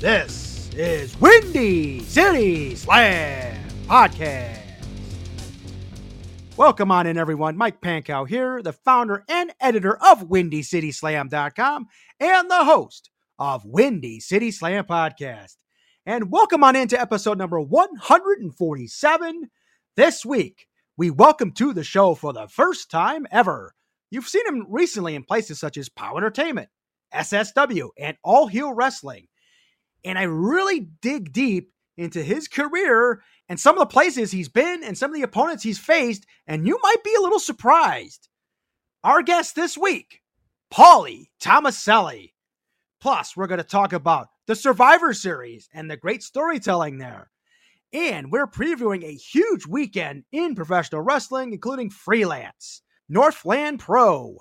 This is Windy City Slam Podcast. Welcome on in, everyone. Mike Pankow here, the founder and editor of WindyCitySlam.com and the host of Windy City Slam Podcast. And welcome on into episode number 147. This week, we welcome to the show for the first time ever. You've seen him recently in places such as Power Entertainment, SSW, and All Heel Wrestling. And I really dig deep into his career and some of the places he's been and some of the opponents he's faced, and you might be a little surprised. Our guest this week, Paulie Tomaselli. Plus, we're going to talk about the Survivor Series and the great storytelling there. And we're previewing a huge weekend in professional wrestling, including freelance, Northland Pro,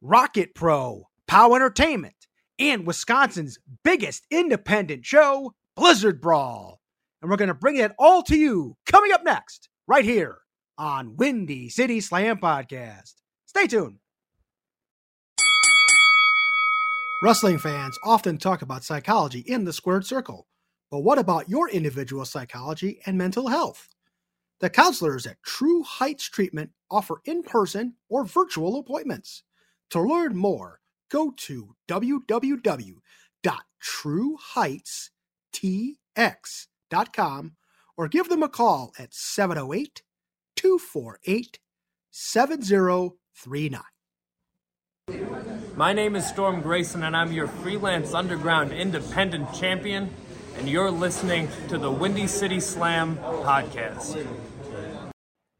Rocket Pro, POW Entertainment, and Wisconsin's biggest independent show, Blizzard Brawl. And we're going to bring it all to you coming up next, right here on Windy City Slam Podcast. Stay tuned. Wrestling fans often talk about psychology in the squared circle. But what about your individual psychology and mental health? The counselors at True Heights Treatment offer in person or virtual appointments. To learn more, go to www.trueheightstx.com or give them a call at 708 248 7039. My name is Storm Grayson, and I'm your freelance underground independent champion, and you're listening to the Windy City Slam podcast.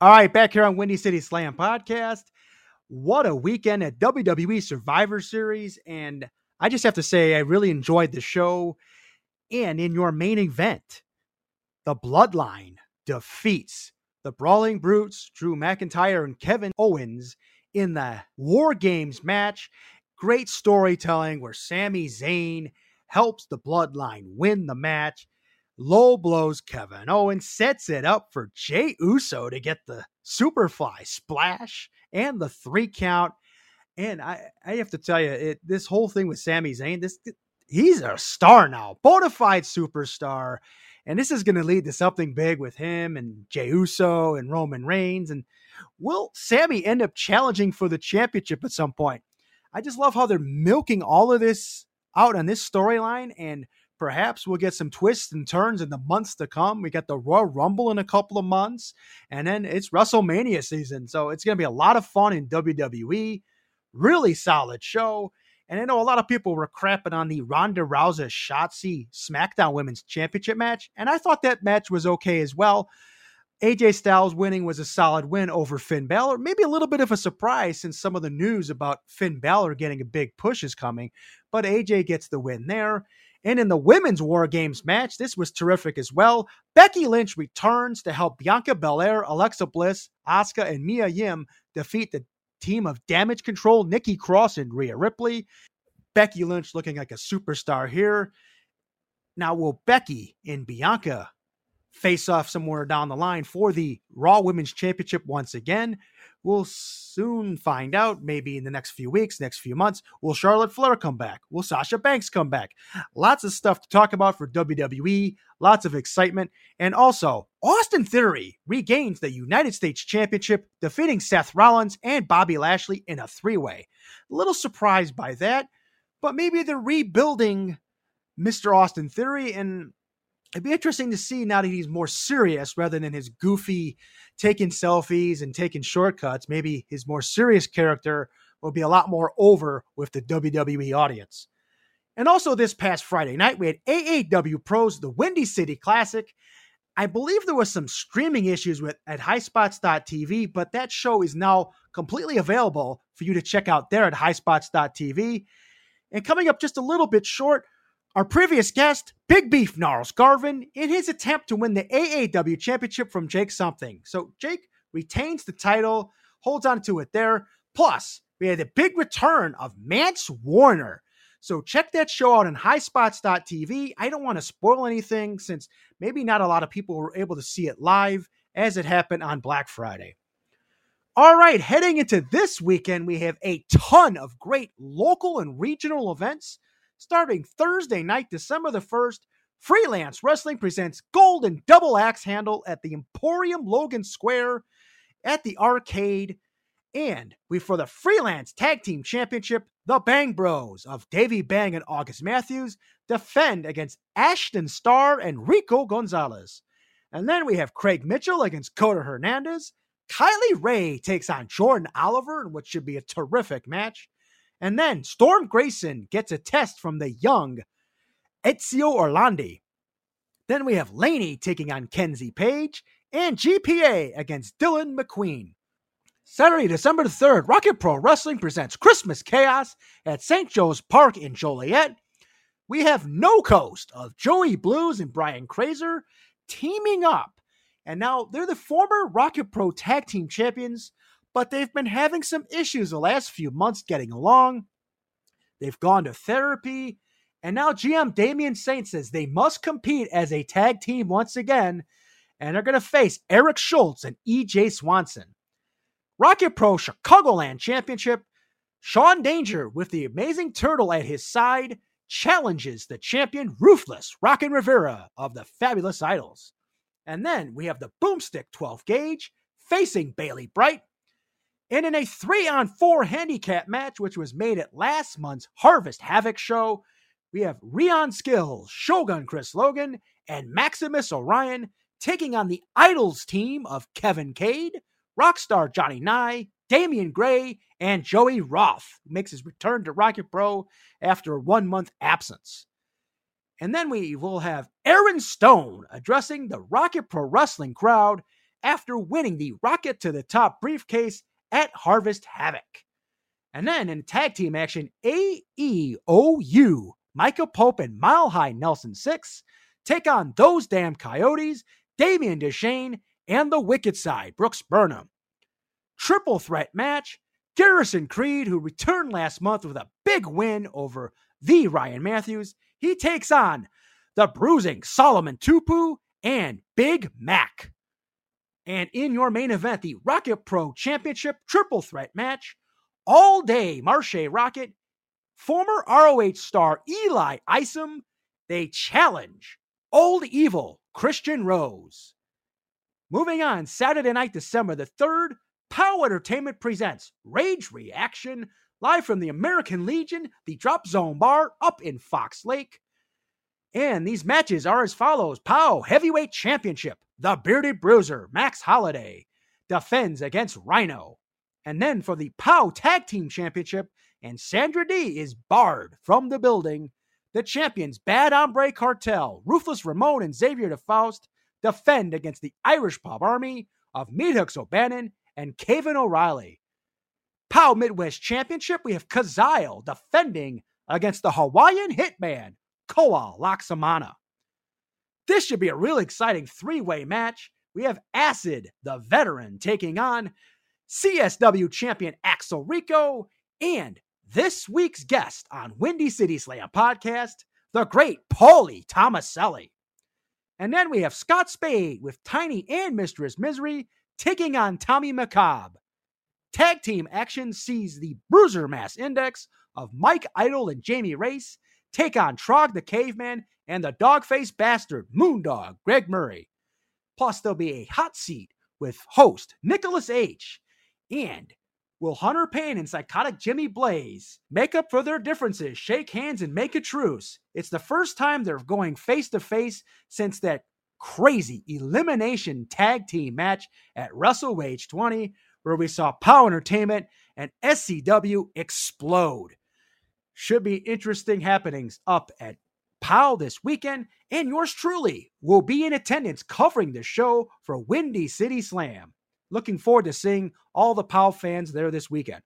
All right, back here on Windy City Slam podcast. What a weekend at WWE Survivor Series. And I just have to say, I really enjoyed the show. And in your main event, the Bloodline defeats the Brawling Brutes, Drew McIntyre and Kevin Owens in the War Games match. Great storytelling where Sami Zayn helps the Bloodline win the match. Low blows Kevin Owens, sets it up for Jey Uso to get the Superfly splash and the three count. And I, I have to tell you, it this whole thing with Sami Zayn, this he's a star now, bona fide superstar. And this is going to lead to something big with him and Jey Uso and Roman Reigns. And will Sami end up challenging for the championship at some point? I just love how they're milking all of this out on this storyline. And perhaps we'll get some twists and turns in the months to come. We got the Royal Rumble in a couple of months, and then it's WrestleMania season. So it's going to be a lot of fun in WWE. Really solid show. And I know a lot of people were crapping on the Ronda Rousey Shotzi SmackDown Women's Championship match, and I thought that match was okay as well. AJ Styles winning was a solid win over Finn Balor. Maybe a little bit of a surprise since some of the news about Finn Balor getting a big push is coming, but AJ gets the win there. And in the women's War Games match, this was terrific as well. Becky Lynch returns to help Bianca Belair, Alexa Bliss, Asuka, and Mia Yim defeat the team of Damage Control, Nikki Cross, and Rhea Ripley. Becky Lynch looking like a superstar here. Now, will Becky and Bianca face off somewhere down the line for the Raw Women's Championship once again? We'll soon find out, maybe in the next few weeks, next few months. Will Charlotte Flair come back? Will Sasha Banks come back? Lots of stuff to talk about for WWE, lots of excitement. And also, Austin Theory regains the United States Championship, defeating Seth Rollins and Bobby Lashley in a three way. A little surprised by that, but maybe they're rebuilding Mr. Austin Theory, and it'd be interesting to see now that he's more serious rather than his goofy taking selfies and taking shortcuts. Maybe his more serious character will be a lot more over with the WWE audience. And also this past Friday night, we had AAW Pros, the Windy City Classic. I believe there was some streaming issues with at highspots.tv, but that show is now completely available for you to check out there at highspots.tv. And coming up just a little bit short, Our previous guest, Big Beef Gnarls Garvin, in his attempt to win the AAW championship from Jake Something. So Jake retains the title, holds on to it there. Plus, we had the big return of Mance Warner. So check that show out on highspots.tv. I don't want to spoil anything since maybe not a lot of people were able to see it live as it happened on Black Friday. All right, heading into this weekend, we have a ton of great local and regional events. Starting Thursday night, December the 1st, Freelance Wrestling presents Golden Double Axe Handle at the Emporium Logan Square at the arcade. And we for the Freelance Tag Team Championship, the Bang Bros of Davey Bang and August Matthews defend against Ashton Starr and Rico Gonzalez. And then we have Craig Mitchell against Coda Hernandez. Kylie Rae takes on Jordan Oliver in what should be a terrific match. And then Storm Grayson gets a test from the young Ezio Orlandi. Then we have Laney taking on Kenzie Paige and GPA against Dylan McQueen. Saturday, December the 3rd, Rocket Pro Wrestling presents Christmas Chaos at St. Joe's Park in Joliet. We have No Coast of Joey Blues and Brian Krazer teaming up. And now they're the former Rocket Pro Tag Team Champions but they've been having some issues the last few months getting along. They've gone to therapy, and now GM Damian Saint says they must compete as a tag team once again, and they're going to face Eric Schultz and EJ Swanson. Rocket Pro Chicagoland Championship, Sean Danger with the amazing turtle at his side challenges the champion Ruthless Rockin' Rivera of the Fabulous Idols. And then we have the Boomstick 12 gauge facing Bailey Bright and in a three on four handicap match, which was made at last month's Harvest Havoc show, we have Rion Skills, Shogun Chris Logan, and Maximus Orion taking on the Idols team of Kevin Cade, Rockstar Johnny Nye, Damian Gray, and Joey Roth, who makes his return to Rocket Pro after a one month absence. And then we will have Aaron Stone addressing the Rocket Pro Wrestling crowd after winning the Rocket to the Top briefcase at Harvest Havoc. And then in tag team action, AEOU, Micah Pope and Mile High Nelson Six take on those damn coyotes, Damian DeShane, and the Wicked Side, Brooks Burnham. Triple threat match, Garrison Creed, who returned last month with a big win over the Ryan Matthews, he takes on the bruising Solomon Tupu and Big Mac. And in your main event, the Rocket Pro Championship triple threat match, all day Marche Rocket, former ROH star Eli Isom, they challenge Old Evil Christian Rose. Moving on, Saturday night, December the 3rd, POW Entertainment presents Rage Reaction, live from the American Legion, the Drop Zone Bar up in Fox Lake. And these matches are as follows POW Heavyweight Championship. The Bearded Bruiser, Max Holiday, defends against Rhino. And then for the POW Tag Team Championship, and Sandra D is barred from the building. The champions Bad Hombre Cartel, Ruthless Ramon, and Xavier DeFaust defend against the Irish Pub Army of Meathooks O'Bannon and Caven O'Reilly. POW Midwest Championship, we have Kazile defending against the Hawaiian Hitman, Koa Laksamana. This should be a really exciting three way match. We have Acid, the veteran, taking on CSW champion Axel Rico, and this week's guest on Windy City Slam podcast, the great Paulie Tomaselli. And then we have Scott Spade with Tiny and Mistress Misery taking on Tommy McCobb. Tag team action sees the Bruiser Mass Index of Mike Idol and Jamie Race take on Trog the Caveman and the dog faced bastard, Moondog, Greg Murray. Plus, there'll be a hot seat with host Nicholas H. And will Hunter Payne and psychotic Jimmy Blaze make up for their differences, shake hands, and make a truce? It's the first time they're going face to face since that crazy elimination tag team match at WrestleWage 20, where we saw POW Entertainment and SCW explode. Should be interesting happenings up at POW this weekend, and yours truly will be in attendance covering the show for Windy City Slam. Looking forward to seeing all the POW fans there this weekend.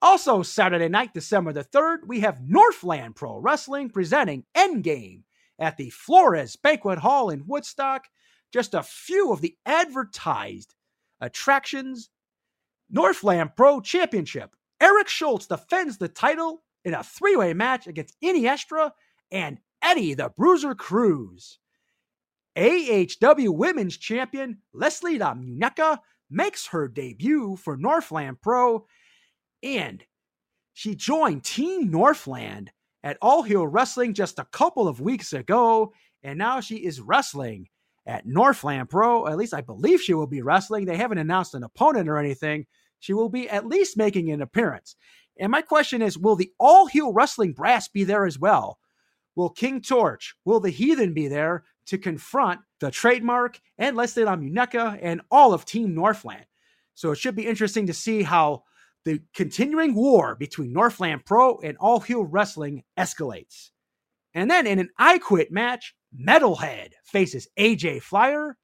Also, Saturday night, December the 3rd, we have Northland Pro Wrestling presenting Endgame at the Flores Banquet Hall in Woodstock. Just a few of the advertised attractions. Northland Pro Championship. Eric Schultz defends the title in a three way match against Iniestra and Eddie the Bruiser Cruz. AHW Women's Champion Leslie La makes her debut for Northland Pro, and she joined Team Northland at All Heel Wrestling just a couple of weeks ago, and now she is wrestling at Northland Pro. At least I believe she will be wrestling. They haven't announced an opponent or anything. She will be at least making an appearance. And my question is will the All Heel Wrestling brass be there as well? Will King Torch, will the Heathen be there to confront the trademark and Leslie La Muñeca and all of Team Northland? So it should be interesting to see how the continuing war between Northland Pro and All Heel Wrestling escalates. And then in an I Quit match, Metalhead faces AJ Flyer.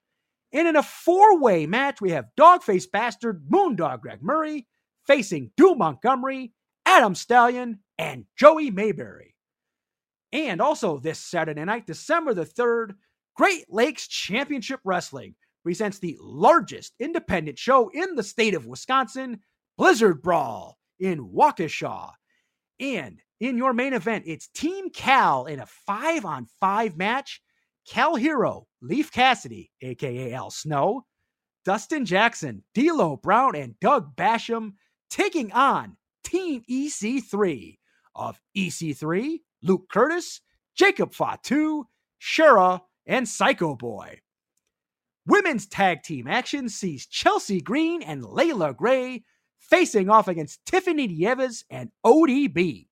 And in a four way match, we have Dogface Bastard Moondog Greg Murray facing Doom Montgomery, Adam Stallion, and Joey Mayberry. And also this Saturday night, December the 3rd, Great Lakes Championship Wrestling presents the largest independent show in the state of Wisconsin, Blizzard Brawl in Waukesha. And in your main event, it's Team Cal in a five on five match. Cal Hero, Leif Cassidy, aka Al Snow, Dustin Jackson, D'Lo Brown, and Doug Basham taking on Team EC3 of EC3, Luke Curtis, Jacob Fatu, Shura, and Psycho Boy. Women's tag team action sees Chelsea Green and Layla Gray facing off against Tiffany Nieves and ODB.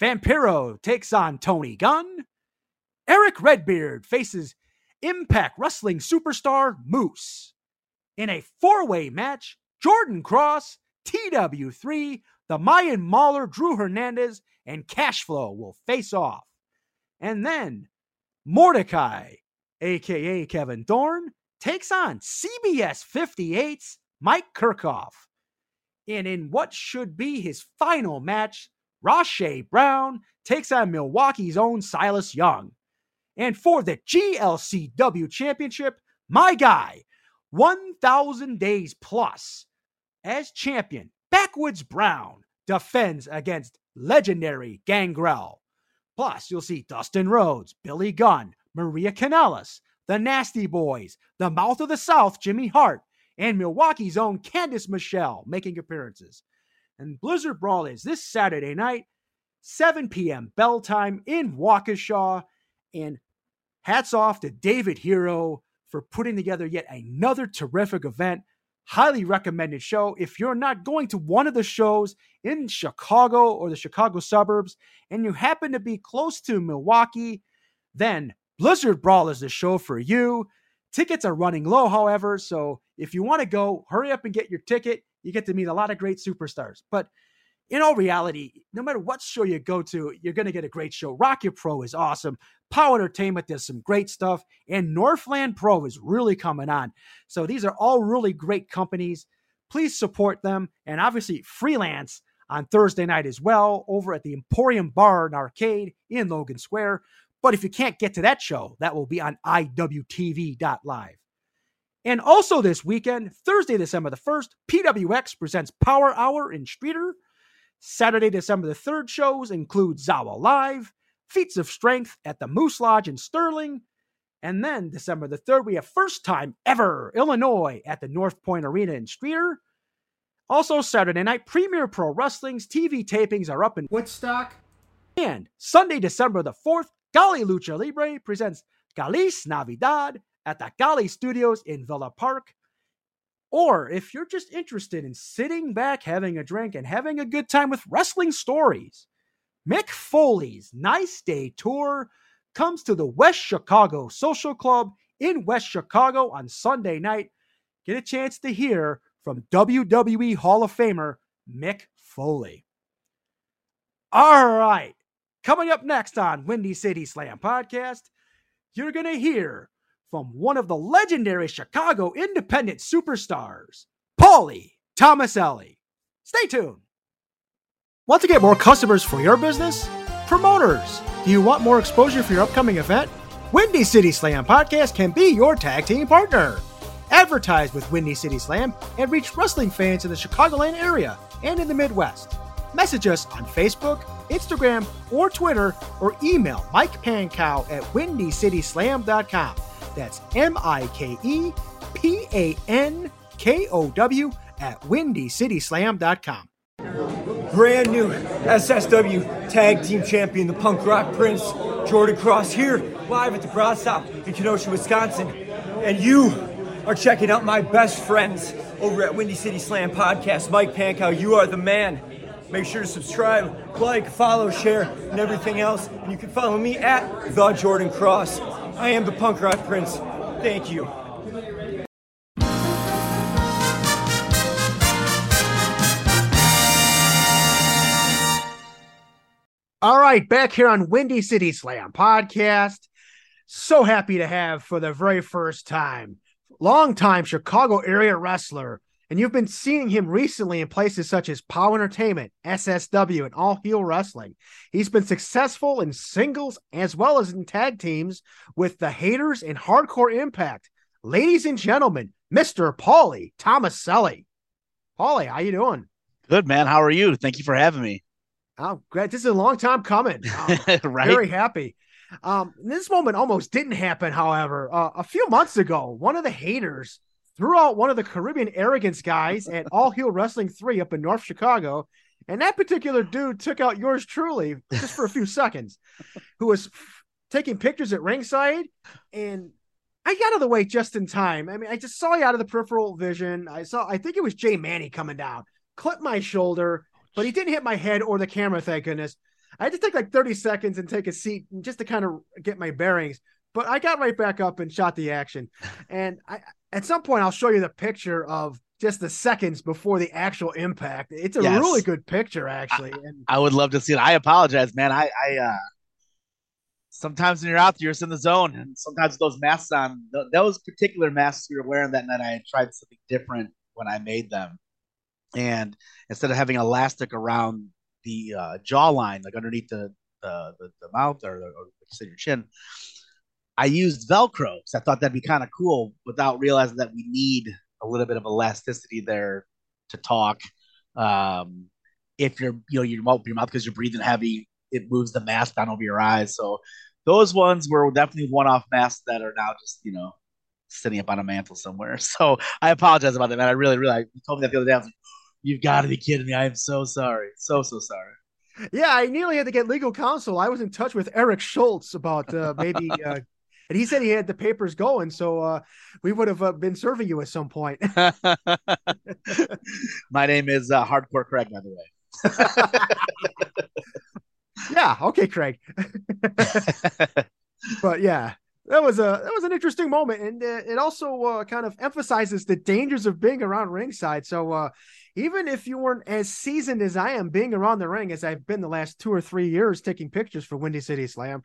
Vampiro takes on Tony Gunn. Eric Redbeard faces Impact Wrestling superstar Moose. In a four way match, Jordan Cross, TW3, the Mayan Mauler Drew Hernandez, and Cashflow will face off. And then Mordecai, aka Kevin Thorn, takes on CBS 58's Mike Kirkhoff. And in what should be his final match, Rashay Brown takes on Milwaukee's own Silas Young. And for the GLCW Championship, my guy, 1,000 days plus, as champion, Backwoods Brown defends against legendary Gangrel. Plus, you'll see Dustin Rhodes, Billy Gunn, Maria Kanellis, the Nasty Boys, the Mouth of the South, Jimmy Hart, and Milwaukee's own Candice Michelle making appearances. And Blizzard Brawl is this Saturday night, 7 p.m. bell time in Waukesha. And hats off to David Hero for putting together yet another terrific event. Highly recommended show. If you're not going to one of the shows in Chicago or the Chicago suburbs and you happen to be close to Milwaukee, then Blizzard Brawl is the show for you. Tickets are running low, however, so if you want to go, hurry up and get your ticket. You get to meet a lot of great superstars. But in all reality, no matter what show you go to, you're going to get a great show. Rocket Pro is awesome. Power Entertainment does some great stuff, and Northland Pro is really coming on. So these are all really great companies. Please support them, and obviously freelance on Thursday night as well over at the Emporium Bar and Arcade in Logan Square. But if you can't get to that show, that will be on IWTV.live. And also this weekend, Thursday, December the 1st, PWX presents Power Hour in Streator. Saturday, December the 3rd shows include Zawa Live, Feats of Strength at the Moose Lodge in Sterling. And then December the 3rd, we have first time ever Illinois at the North Point Arena in Streator. Also, Saturday night, Premier Pro Wrestling's TV tapings are up in Woodstock. And Sunday, December the 4th, Gali Lucha Libre presents Gali's Navidad at the Gali Studios in Villa Park. Or if you're just interested in sitting back, having a drink, and having a good time with wrestling stories, Mick Foley's Nice Day Tour comes to the West Chicago Social Club in West Chicago on Sunday night. Get a chance to hear from WWE Hall of Famer Mick Foley. All right. Coming up next on Windy City Slam Podcast, you're going to hear from one of the legendary Chicago independent superstars, Paulie Tomaselli. Stay tuned. Want to get more customers for your business? Promoters, do you want more exposure for your upcoming event? Windy City Slam Podcast can be your tag team partner. Advertise with Windy City Slam and reach wrestling fans in the Chicagoland area and in the Midwest. Message us on Facebook, Instagram, or Twitter, or email Mike Pankow at windycityslam.com. That's M I K E P A N K O W at windycityslam.com. Brand new SSW Tag Team Champion, the Punk Rock Prince, Jordan Cross, here live at the Brat Stop in Kenosha, Wisconsin. And you are checking out my best friends over at Windy City Slam Podcast. Mike Pankow, you are the man. Make sure to subscribe, like, follow, share, and everything else. And you can follow me at The Jordan Cross. I am the Punk Rock Prince. Thank you. All right, back here on Windy City Slam podcast. So happy to have for the very first time, longtime Chicago area wrestler. And you've been seeing him recently in places such as POW Entertainment, SSW, and All Heel Wrestling. He's been successful in singles as well as in tag teams with the Haters and Hardcore Impact. Ladies and gentlemen, Mr. Paulie Tomaselli. Paulie, how you doing? Good man. How are you? Thank you for having me. Oh, great. This is a long time coming. Um, right. Very happy. Um, this moment almost didn't happen, however. Uh, a few months ago, one of the haters threw out one of the Caribbean Arrogance guys at All Heel Wrestling 3 up in North Chicago. And that particular dude took out yours truly just for a few seconds, who was f- taking pictures at ringside. And I got out of the way just in time. I mean, I just saw you out of the peripheral vision. I saw, I think it was Jay Manny coming down, clipped my shoulder, but he didn't hit my head or the camera, thank goodness. I had to take like 30 seconds and take a seat just to kind of get my bearings. But I got right back up and shot the action. And I, at some point, I'll show you the picture of just the seconds before the actual impact. It's a Yes. really good picture, actually. And I would love to see it. I apologize, man. I, I, uh, sometimes when you're out there, you're just in the zone, and sometimes those masks on, th- those particular masks we were wearing that night, I had tried something different when I made them, and instead of having elastic around the uh, jawline, like underneath the the, the, the mouth or, or, or your chin, I used Velcro because I thought that'd be kind of cool without realizing that we need a little bit of elasticity there to talk. Um, if you're, you know, you open your mouth because you're breathing heavy, it moves the mask down over your eyes. So those ones were definitely one-off masks that are now just, you know, sitting up on a mantle somewhere. So I apologize about that, man. I really, really, you told me that the other day. I was like, you've got to be kidding me. I am so sorry. So, so sorry. yeah, I nearly had to get legal counsel. I was in touch with Eric Schultz about uh, maybe, uh, and he said he had the papers going. So uh, we would have uh, been serving you at some point. My name is uh, Hardcore Craig, by the way. yeah. Okay, Craig. but yeah, that was a that was an interesting moment, and uh, it also uh, kind of emphasizes the dangers of being around ringside. So uh, even if you weren't as seasoned as I am being around the ring as I've been the last two or three years taking pictures for Windy City Slam,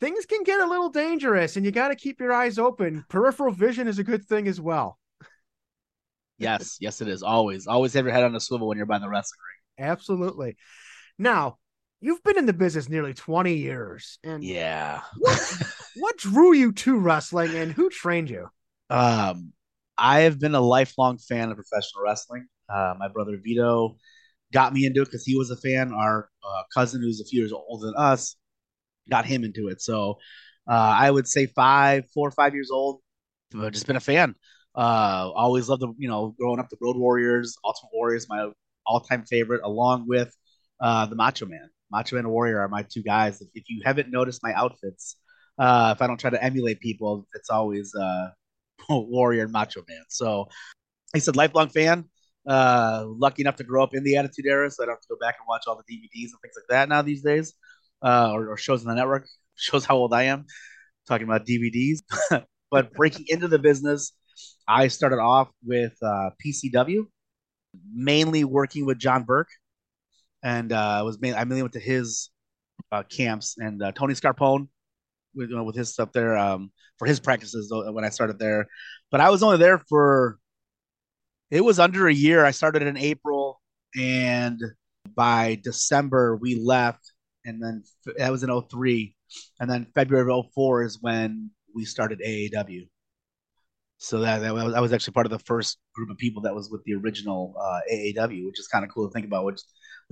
things can get a little dangerous, and you got to keep your eyes open. Peripheral vision is a good thing as well. yes, yes, it is. Always, always have your head on a swivel when you're by the wrestling ring. Absolutely. Now, you've been in the business nearly 20 years, and. Yeah. what what drew you to wrestling, and who trained you? Um, I have been a lifelong fan of professional wrestling. Uh, my brother Vito got me into it because he was a fan. Our uh, cousin, who's a few years older than us, got him into it. So uh, I would say five, four or five years old. I've just been a fan. Uh, always loved the, you know, growing up, the Road Warriors, Ultimate Warriors, my all-time favorite, along with uh, the Macho Man. Macho Man and Warrior are my two guys. If, if you haven't noticed my outfits, uh, if I don't try to emulate people, it's always uh, Warrior and Macho Man. So he said lifelong fan. Uh, lucky enough to grow up in the Attitude Era, so I don't have to go back and watch all the DVDs and things like that now these days, uh, or, or shows on the network. Shows how old I am. Talking about DVDs, but breaking into the business, I started off with uh, PCW, mainly working with John Burke, and uh, was mainly, I mainly went to his uh, camps and uh, Tony Scarpone with you know, with his stuff there um, for his practices when I started there. But I was only there for it was under a year. I started in April, and by December we left, and then that was in 03. and then February of 04 is when we started AAW. So that, that was, I was actually part of the first group of people that was with the original uh, AAW, which is kind of cool to think about, which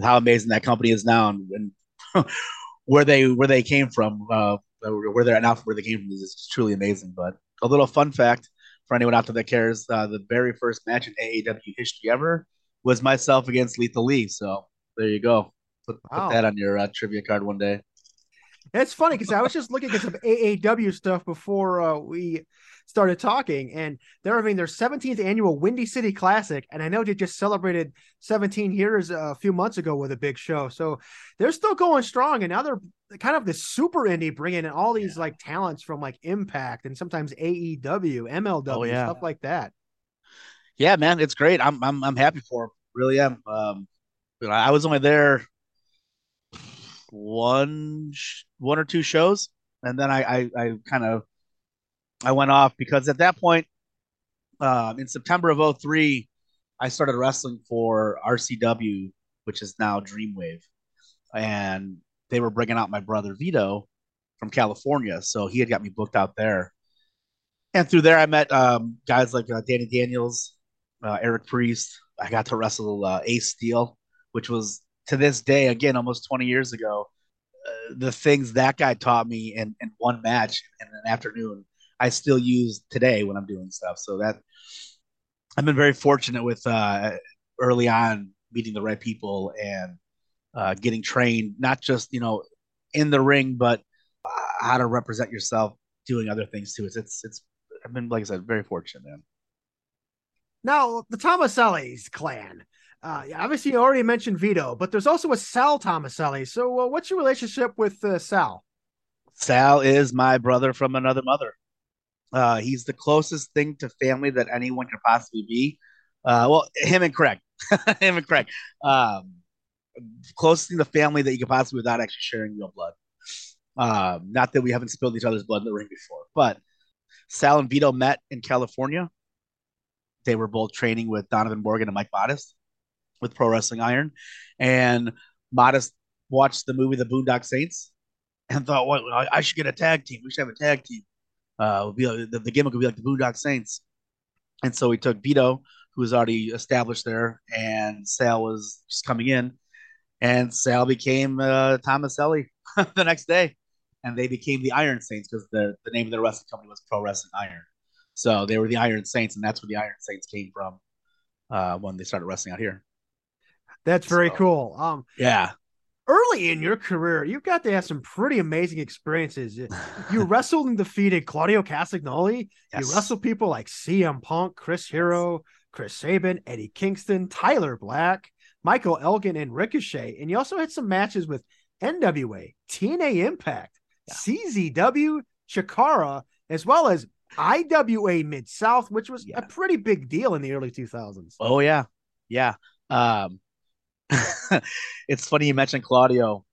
how amazing that company is now and, and where they where they came from, uh, where they're at now, where they came from is truly amazing. But a little fun fact for anyone out there that cares: uh, the very first match in AAW history ever was myself against Lethal Lee. So there you go. Put, wow. put that on your uh, trivia card one day. It's funny because I was just looking at some AAW stuff before uh, we started talking, and they're having their 17th annual Windy City Classic, and I know they just celebrated 17 years a few months ago with a big show, so they're still going strong, and now they're kind of the super indie, bringing in all these yeah. like talents from like Impact and sometimes AEW, MLW, oh, yeah. stuff like that. Yeah, man, it's great. I'm I'm I'm happy for them. Really am. Um, I was only there one one or two shows, and then I I, I kind of I went off because at that point, um, in September of 03, I started wrestling for RCW, which is now Dreamwave, and they were bringing out my brother Vito from California, so he had got me booked out there. And through there, I met um, guys like uh, Danny Daniels, uh, Eric Priest. I got to wrestle uh, Ace Steel, which was to this day, again, almost 20 years ago, uh, the things that guy taught me in, in one match in an afternoon I still use today when I'm doing stuff. So that I've been very fortunate with uh, early on meeting the right people and uh, getting trained, not just you know in the ring, but how to represent yourself doing other things too. It's it's it's I've been like I said very fortunate, man. Now the Tomaselli's clan. Uh, obviously, you already mentioned Vito, but there's also a Sal Tomaselli. So, uh, what's your relationship with uh, Sal? Sal is my brother from another mother. Uh, he's the closest thing to family that anyone could possibly be. Uh, well, him and Craig, him and Craig, um, closest thing to family that you could possibly without actually sharing real blood. Um, not that we haven't spilled each other's blood in the ring before, but Sal and Vito met in California. They were both training with Donovan Morgan and Mike Modest with Pro Wrestling Iron, and Modest watched the movie The Boondock Saints and thought, "Well, I should get a tag team. We should have a tag team." uh, be like, the, the gimmick would be like the Boondock Saints. And so he took Vito, who was already established there, and Sal was just coming in, and Sal became uh, the next day, and they became the Iron Saints because the, the name of their wrestling company was Pro Wrestling Iron. So they were the Iron Saints, and that's where the Iron Saints came from uh, when they started wrestling out here. That's very so, cool. Um, yeah, early in your career, you've got to have some pretty amazing experiences. You wrestled and defeated Claudio Castagnoli. Yes. You wrestled people like CM Punk, Chris Hero, Chris Sabin, Eddie Kingston, Tyler Black, Michael Elgin, and Ricochet. And you also had some matches with NWA, TNA Impact, yeah. CZW, Chikara, as well as IWA Mid South, which was yeah. a pretty big deal in the early 2000s. Oh, yeah. Yeah. Um, it's funny you mentioned Claudio.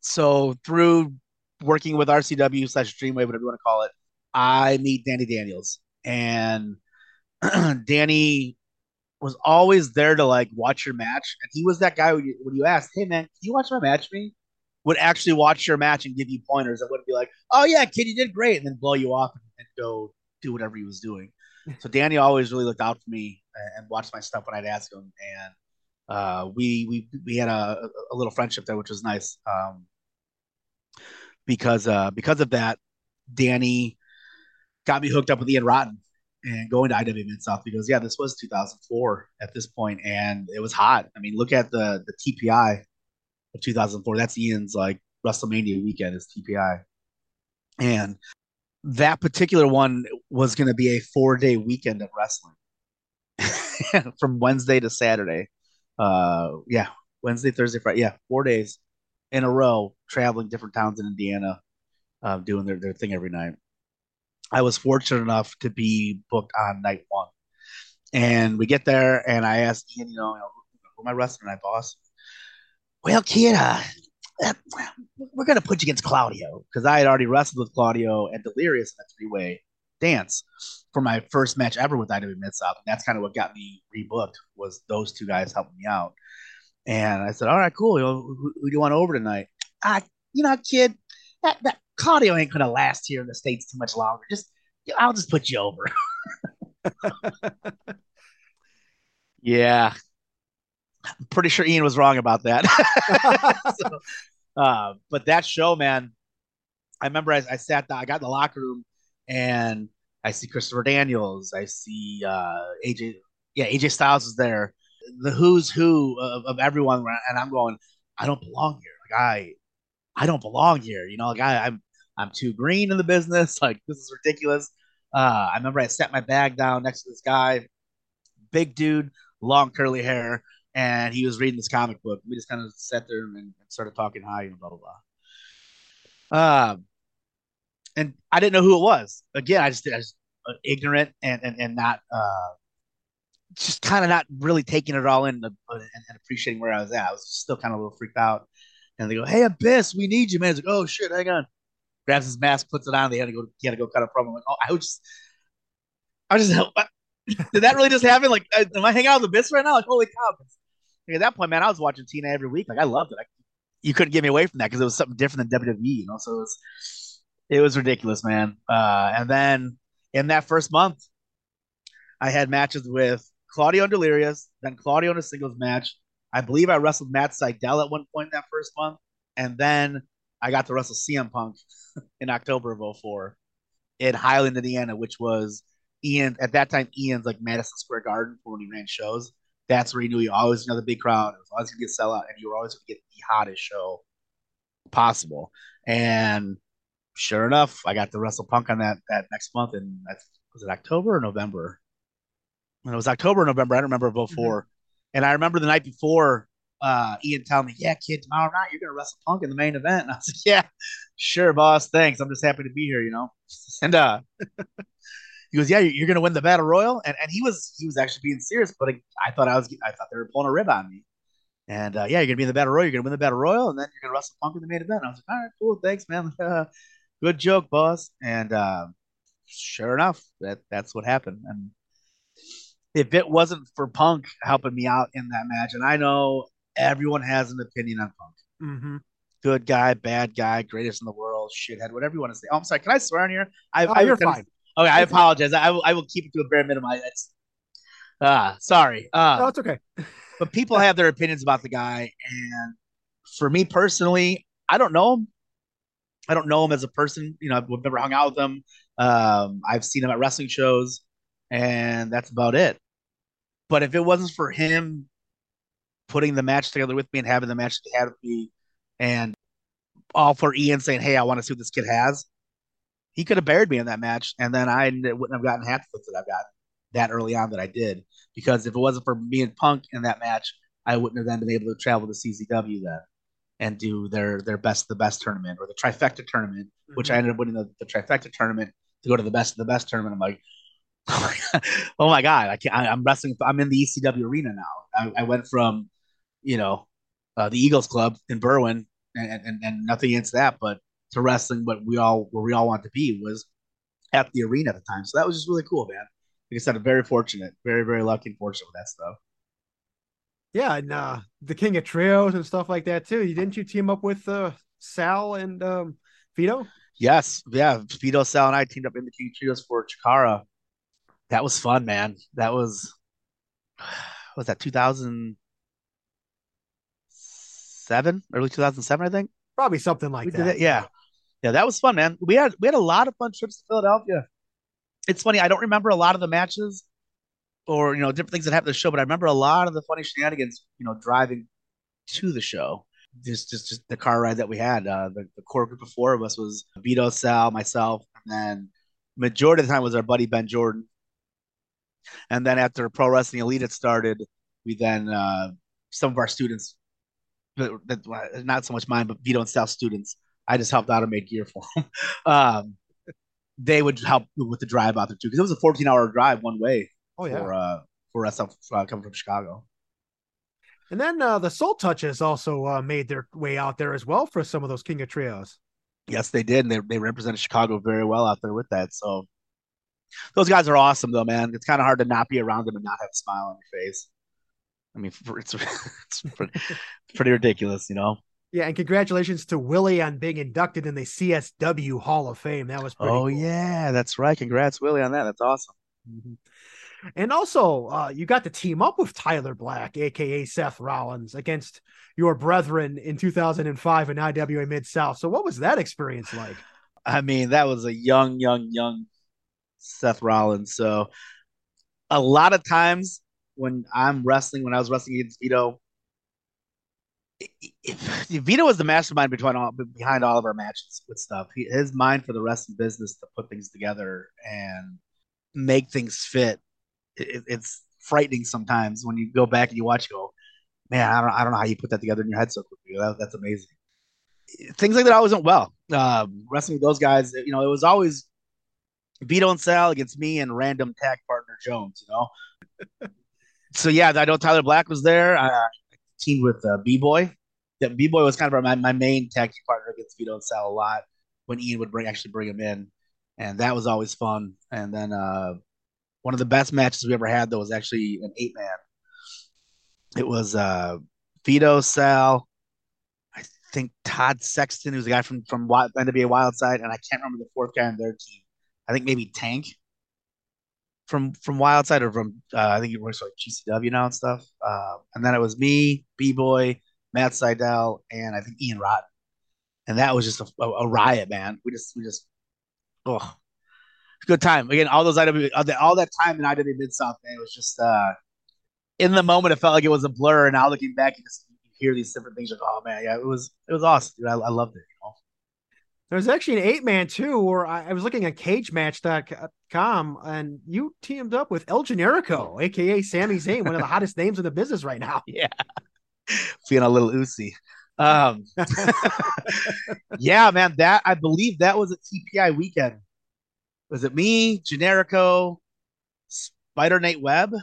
So through working with RCW slash Dreamwave, whatever you want to call it, I meet Danny Daniels, and Danny was always there to like watch your match, and he was that guy when you, when you asked, "Hey man, can you watch my match?" Me would actually watch your match and give you pointers. I wouldn't be like, "Oh yeah, kid, you did great," and then blow you off and, and go do whatever he was doing. so Danny always really looked out for me and watched my stuff when I'd ask him, and uh, we we we had a, a little friendship there, which was nice. Um, because uh, because of that, Danny got me hooked up with Ian Rotten and going to IW Mid South because yeah, this was 2004 at this point, and it was hot. I mean, look at the the TPI of 2004. That's Ian's like WrestleMania weekend is TPI, and that particular one was going to be a four day weekend of wrestling from Wednesday to Saturday uh, yeah, Wednesday, Thursday, Friday, yeah, four days in a row, traveling different towns in Indiana, uh, doing their, their thing every night. I was fortunate enough to be booked on night one. And we get there, and I asked Ian, you know, who am I wrestling tonight, boss? Well, kid, uh, we're going to put you against Claudio because I had already wrestled with Claudio and Delirious in a three way dance for my first match ever with IW Mid and that's kind of what got me rebooked was those two guys helping me out. And I said, "All right, cool. You know, who, who do you want over tonight?" Ah, you know, kid, that, that Claudio ain't gonna last here in the states too much longer. Just, I'll just put you over. yeah, I'm pretty sure Ian was wrong about that. so, uh, but that show, man, I remember I, I, sat down, I got in the locker room, and I see Christopher Daniels, I see uh, AJ, yeah, AJ Styles is there, the who's who of, of everyone, and I'm going, I don't belong here. Like I, I don't belong here. You know, like I, I'm, I'm too green in the business. Like this is ridiculous. Uh, I remember I set my bag down next to this guy, big dude, long curly hair, and he was reading this comic book. We just kind of sat there and, started talking high and blah blah blah. Um, and I didn't know who it was. Again, I just, I was uh, ignorant and and, and not uh, just kind of not really taking it all in and, and, appreciating where I was at. I was still kind of a little freaked out. And they go, "Hey, Abyss, we need you, man." He's like, "Oh shit, hang on." Grabs his mask, puts it on. They had to go. He had to go cut a promo. Like, oh, I was just, I was just, did that really just happen? Like, uh, am I hanging out with Abyss right now? Like, holy cow! Like, at that point, man, I was watching TNA every week. Like, I loved it. I, you couldn't get me away from that because it was something different than WWE. You know, so it was, it was ridiculous, man. Uh, and then in that first month, I had matches with Claudio and Delirious, then Claudio in a singles match. I believe I wrestled Matt Sydal at one point in that first month, and then I got to wrestle CM Punk in October of 04 in Highland, Indiana, which was Ian at that time. Ian's like Madison Square Garden for when he ran shows. That's where he knew you always another big crowd. It was always gonna get sell out, and you were always gonna get the hottest show possible. And sure enough, I got to wrestle Punk on that that next month, and was it October or November? When it was October or November, I don't remember before. Mm-hmm. And I remember the night before, uh, Ian telling me, "Yeah, kid, tomorrow night you're gonna wrestle Punk in the main event." And I was like, "Yeah, sure, boss. Thanks. I'm just happy to be here." You know. And uh, he goes, "Yeah, you're gonna win the battle royal." And and he was he was actually being serious, but I thought I was I thought they were pulling a rib on me. And uh, yeah, you're gonna be in the battle royal. You're gonna win the battle royal, and then you're gonna wrestle Punk in the main event. And I was like, "All right, cool. Thanks, man. good joke, boss." And uh, sure enough, that that's what happened. And if it wasn't for Punk helping me out in that match, and I know everyone has an opinion on Punk. Mm-hmm. Good guy, bad guy, greatest in the world, shithead, whatever you want to say. Oh, I'm sorry. Can I swear on here? I, oh, I, you're fine. Okay, I apologize. I will, I will keep it to a bare minimum. It's, uh, sorry. Uh, no, it's okay. but people have their opinions about the guy, and for me personally, I don't know him. I don't know him as a person. You know, I've never hung out with him. Um, I've seen him at wrestling shows and that's about it. But if it wasn't for him putting the match together with me and having the match he had with me, and all for Ian saying, "Hey, I want to see what this kid has," he could have buried me in that match, and then I wouldn't have gotten half the that I've got that early on that I did. Because if it wasn't for me and Punk in that match, I wouldn't have then been able to travel to CZW then and do their their best the best tournament or the trifecta tournament, mm-hmm. which I ended up winning the, the trifecta tournament to go to the best of the best tournament. I'm like, oh my god, I can't. I, am wrestling. I'm in the ECW arena now. I, I went from, you know, uh, the Eagles Club in Berwyn, and, and, and nothing against that, but to wrestling what we all where we all want to be was at the arena at the time. So that was just really cool, man. Like I said, I'm very fortunate, very very lucky and fortunate with that stuff. Yeah, and uh, the King of Trios and stuff like that too. Didn't you team up with uh, Sal and um, Vito? Yes, yeah. Vito, Sal, and I teamed up in the King of Trios for Chikara that was fun, man. That was was that 2007, early 2007, I think. Probably something like that. Yeah, yeah, that was fun, man. We had we had a lot of fun trips to Philadelphia. It's funny, I don't remember a lot of the matches or you know different things that happened to the show, but I remember a lot of the funny shenanigans. You know, driving to the show. Just, just, just the car ride that we had. Uh, the, the core group of four of us was Vito, Sal, myself, and then majority of the time was our buddy Ben Jordan, and then after Pro Wrestling Elite had started, we then uh, some of our students, that not so much mine, but Vito and South students, I just helped out and made gear for them. um, they would help with the drive out there too, because it was a 14 hour drive one way. Oh yeah, for, uh, for us up, uh, coming from Chicago. And then uh, the Soul Touchaz also uh, made their way out there as well for some of those King of Trios. Yes, they did. And they, they represented Chicago very well out there with that. So those guys are awesome though, man. It's kind of hard to not be around them and not have a smile on your face. I mean, it's it's pretty, pretty ridiculous, you know. Yeah, and congratulations to Willie on being inducted in the CSW Hall of Fame. That was pretty oh cool. yeah, that's right. Congrats, Willie, on that. That's awesome. Mhm. And also, uh, you got to team up with Tyler Black, aka Seth Rollins, against your brethren in 2005 in IWA Mid South. So, what was that experience like? I mean, that was a young, young, young Seth Rollins. So a lot of times when I'm wrestling, when I was wrestling against Vito, Vito was the mastermind between all, behind all of our matches with stuff. He, his mind for the wrestling business to put things together and make things fit. It, it's frightening sometimes when you go back and you watch. You go, man, I don't, I don't know how you put that together in your head so quickly. That, that's amazing. Things like that always went well. Um, wrestling with those guys, you know, it was always Vito and Sal against me and random tag partner Jones. You know, so yeah, I know Tyler Black was there. I teamed with uh, B Boy. That B Boy was kind of my, my main tag team partner against Vito and Sal a lot when Ian would bring actually bring him in, and that was always fun. And then uh, one of the best matches we ever had though was actually an eight man. It was uh, Vito, Sal, I think Todd Sexton, who's a guy from from NWA Wildside, and I can't remember the fourth guy on their team. I think maybe Tank from from Wildside or from uh, I think he works for like GCW now and stuff. Uh, and then it was me, B Boy, Matt Seidel, and I think Ian Rotten. And that was just a, a, a riot, man. We just we just oh good time. Again, all those IW all that time in IW Mid South, man, it was just uh in the moment it felt like it was a blur, and now looking back you just hear these different things like, oh man, yeah, it was it was awesome, dude. I, I loved it, you know. There's actually an eight man too, where I, I was looking at cagematch.com and you teamed up with El Generico, aka Sami Zayn, one of the hottest names in the business right now. Yeah. Feeling a little oozy. Um, yeah, man, that I believe that was a TPI weekend. Was it me, Generico, Spider Nate Webb,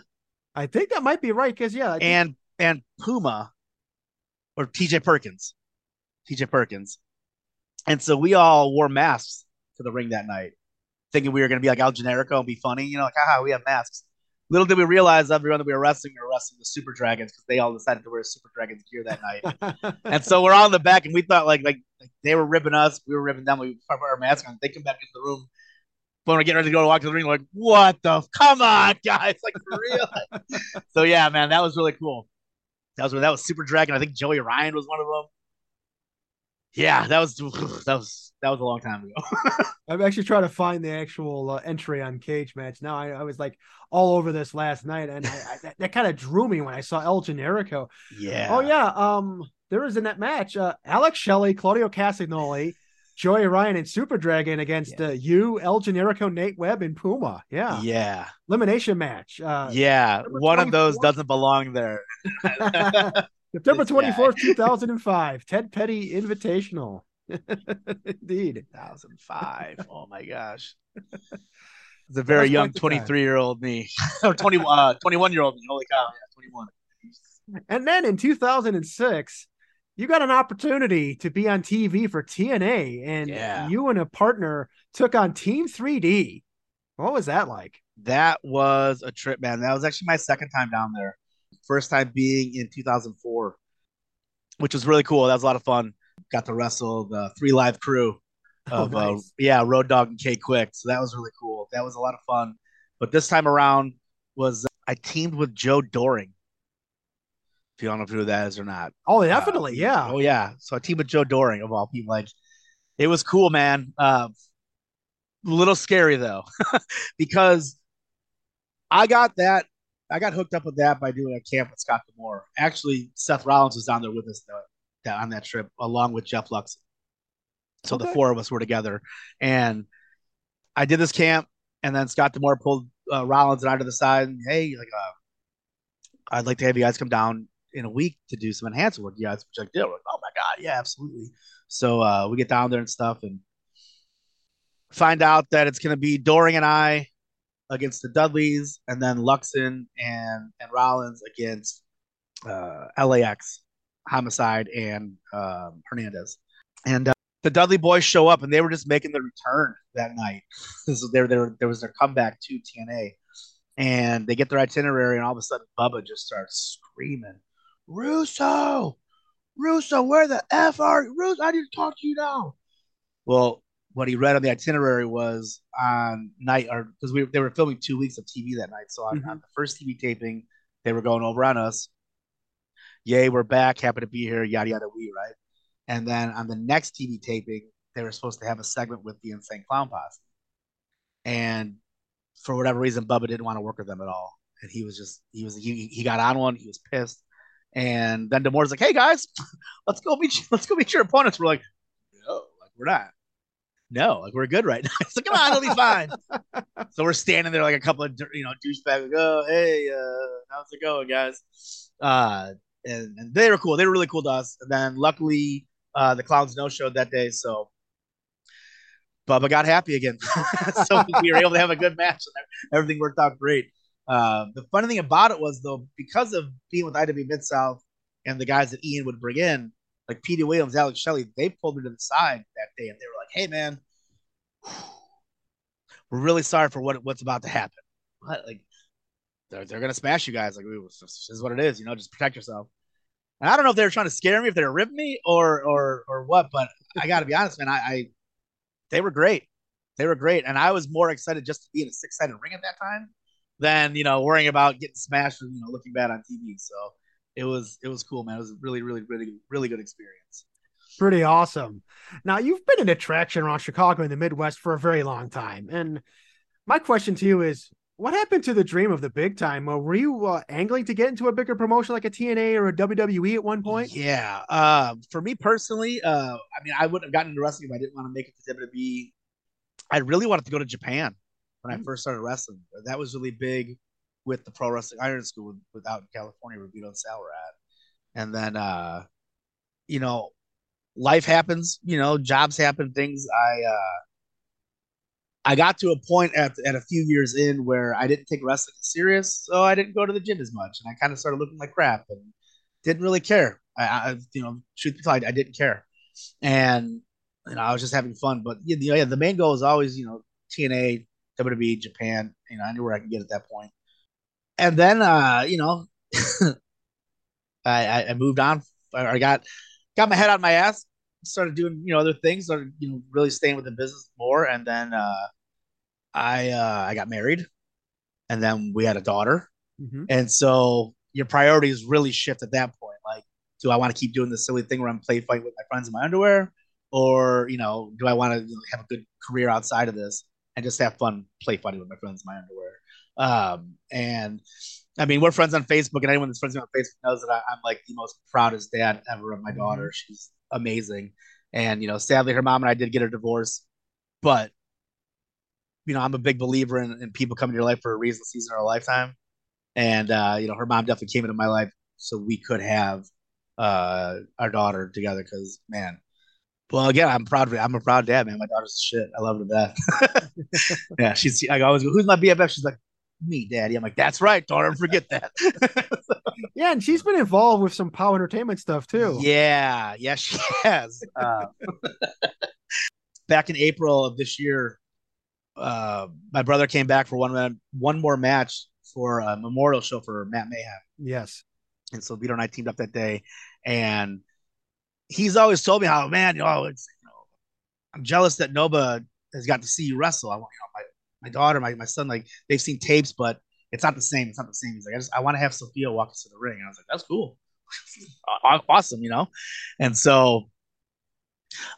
I think that might be right because yeah, I think- and and Puma or TJ Perkins. TJ Perkins. And so we all wore masks to the ring that night, thinking we were going to be like El Generico and be funny. You know, like, haha, we have masks. Little did we realize everyone that we were wrestling, we were wrestling the Super Dragons because they all decided to wear Super Dragons gear that night. and so we're on the back, and we thought like like, like they were ripping us, we were ripping them. We put our mask on. They come back into the room when we're getting ready to go to walk to the ring. Like, what the? Come on, guys! Like for real. so yeah, man, that was really cool. That was that was Super Dragon. I think Joey Ryan was one of them. Yeah, that was that was that was a long time ago. I'm actually trying to find the actual uh, entry on Cage Match. Now I, I was like all over this last night, and I, I, that, that kind of drew me when I saw El Generico. yeah. Oh yeah, um, there was in that match, uh, Alex Shelley, Claudio Castagnoli, Joey Ryan, and Super Dragon against uh, you, El Generico, Nate Webb, and Puma. Yeah, Yeah. elimination match. Uh, Yeah. One of those doesn't belong there. September twenty fourth, two thousand and five. Ted Petty Invitational. Indeed. 2005. Oh my gosh. It's a very young quite the time. 23 year old me or 20, uh, 21 year old me. Holy cow. Yeah, 21. And then in 2006, you got an opportunity to be on TV for TNA, and Yeah. you and a partner took on Team 3D. What was that like? That was a trip, man. That was actually my second time down there. First time being in 2004, which was really cool. That was a lot of fun. Got to wrestle the three live crew Oh, of uh, yeah, Road Dogg and K-Kwik. So that was really cool. That was a lot of fun. But this time around was uh, I teamed with Joe Doering. If you don't know who that is or not. Oh, definitely. Uh, yeah. Oh yeah. So I teamed with Joe Doering of all people. Like it was cool, man. Uh, a little scary though, because I got that. I got hooked up with that by doing a camp with Scott D'Amore. Actually, Seth Rollins was down there with us though, that, on that trip, along with Jeff Lux. So the four of us were together, and I did this camp, and then Scott D'Amore pulled uh, Rollins and I to the side, and hey, like, uh, I'd like to have you guys come down in a week to do some enhancement work. You guys, which I did. We're like, oh my god, yeah, absolutely. So uh, we get down there and stuff, and find out that it's going to be Doering and I against the Dudleys, and then Luxon and and Rollins against uh, LAX, Homicide, and um, Hernandez. And uh, the Dudley boys show up, and they were just making the return that night. so there, there, there was their comeback to TNA, and they get their itinerary, and all of a sudden Bubba just starts screaming, "Russo, Russo, where the f are you? Russo? I need to talk to you now." Well, what he read on the itinerary was on night, or because we they were filming two weeks of TV that night. So on, Mhm. on the first TV taping, they were going over on us. Yay, we're back, happy to be here, yada yada we, right? And then on the next TV taping, they were supposed to have a segment with the Insane Clown Posse. And for whatever reason, Bubba didn't want to work with them at all. And he was just he was he, he got on one, he was pissed. And then D'Amore's like, "Hey guys, let's go meet let's go meet your opponents." We're like, "No, like we're not. No, like we're good right now." Like, "Come on, it'll be fine." so we're standing there like a couple of you know douchebags, like, "Oh, hey, uh, how's it going, guys?" Uh, and, and they were cool. They were really cool to us. And then luckily, uh, the clowns no showed that day, so Bubba got happy again. so we were able to have a good match, and everything worked out great. Uh, the funny thing about it was though, because of being with IW Mid South and the guys that Ian would bring in, like Petey Williams, Alex Shelley, they pulled me to the side that day and they were like, "Hey, man, we're really sorry for what what's about to happen. What like they're they're gonna smash you guys. Like this is what it is. You know, just protect yourself." And I don't know if they were trying to scare me, if they were ripping me, or or or what. But I got to be honest, man. I, I they were great. They were great, and I was more excited just to be in a six sided ring at that time than you know worrying about getting smashed and you know looking bad on TV. So it was it was cool, man. It was a really really really really good experience. Pretty awesome. Now you've been an attraction around Chicago in the Midwest for a very long time, and my question to you is, what happened to the dream of the big time? Uh, were you uh, angling to get into a bigger promotion like a TNA or a WWE at one point? Yeah. Uh, for me personally, uh, I mean, I wouldn't have gotten into wrestling if I didn't want to make it to WWE. I really wanted to go to Japan when I first started wrestling. That was really big with the Pro Wrestling Iron School with, with out in California where Vito and Sal were at. And then, uh, you know, life happens, you know, jobs happen, things. I, uh, I got to a point at, at a few years in where I didn't take wrestling serious, so I didn't go to the gym as much, and I kind of started looking like crap and didn't really care. I, I you know, truth be told, I didn't care, and you know, I was just having fun. But you know, yeah, the main goal is always, you know, TNA, WWE, Japan, you know, anywhere I can get at that point. And then, uh, you know, I, I moved on. I got got my head on my ass, started doing you know other things, started you know really staying with the business more, and then uh, I uh, I got married, and then we had a daughter, mm-hmm. and so your priorities really shift at that point. Like, do I want to keep doing this silly thing where I'm play fight with my friends in my underwear, or you know, do I want to you know, have a good career outside of this and just have fun play funny with my friends in my underwear? Um, and I mean, we're friends on Facebook, and anyone that's friends on Facebook knows that I, am like the most proudest dad ever of my daughter. Mm-hmm. She's amazing, and you know, sadly, her mom and I did get a divorce, but you know, I'm a big believer in, in people coming to your life for a reason, season, or a lifetime, and uh, you know, her mom definitely came into my life so we could have uh, our daughter together. Because man, well, again, I'm proud of it. I'm a proud dad, man. My daughter's shit. I love her to death. yeah, she's. I always go, "Who's my BFF?" She's like, me, daddy. I'm like, that's right, daughter. Forget that. yeah, and she's been involved with some power entertainment stuff too. Yeah, yeah, she has. Uh, back in April of this year, uh, my brother came back for one one more match for a memorial show for Matt Mayhem. Yes, and so Vito and I teamed up that day, and he's always told me how, man, you know, you know, I'm jealous that Nova has got to see you wrestle. I want, you know, my my daughter, my, my son, like they've seen tapes, but it's not the same. It's not the same. He's like, I just I want to have Sophia walk us to the ring. And I was like, that's cool. awesome, you know? And so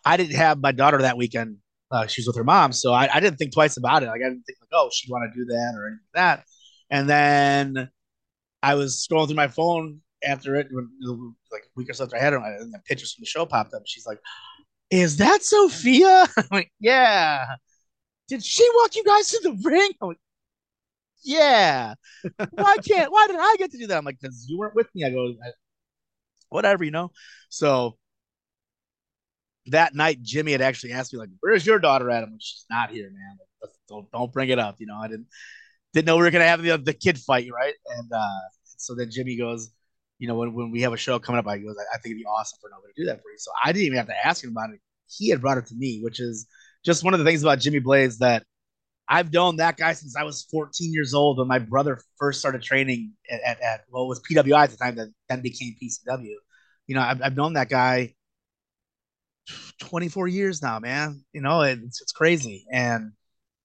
I didn't have my daughter that weekend. Uh, she was with her mom. So I, I didn't think twice about it. Like I didn't think like, oh, she'd want to do that or anything like that. And then I was scrolling through my phone after it, when, like a week or so after I had her, and the pictures from the show popped up. She's like, "Is that Sophia?" I'm like, "Yeah." did she walk you guys to the ring? I'm like, yeah. why can't? Why did I get to do that? I'm like, because you weren't with me. I go, whatever, you know. So that night, Jimmy had actually asked me like, "Where's your daughter at?" I'm like, "She's not here, man. Don't don't bring it up." You know, I didn't didn't know we were gonna have the the kid fight, right? And uh, so then Jimmy goes, you know, when, when we have a show coming up, I goes, I, think it'd be awesome for nobody to do that for you. So I didn't even have to ask him about it. He had brought it to me, which is just one of the things about Jimmy Blaze that I've known that guy since I was 14 years old when my brother first started training at, at, at well, was PWI at the time that then became PCW. You know, I've, I've known that guy 24 years now, man. You know, it's, it's crazy. And,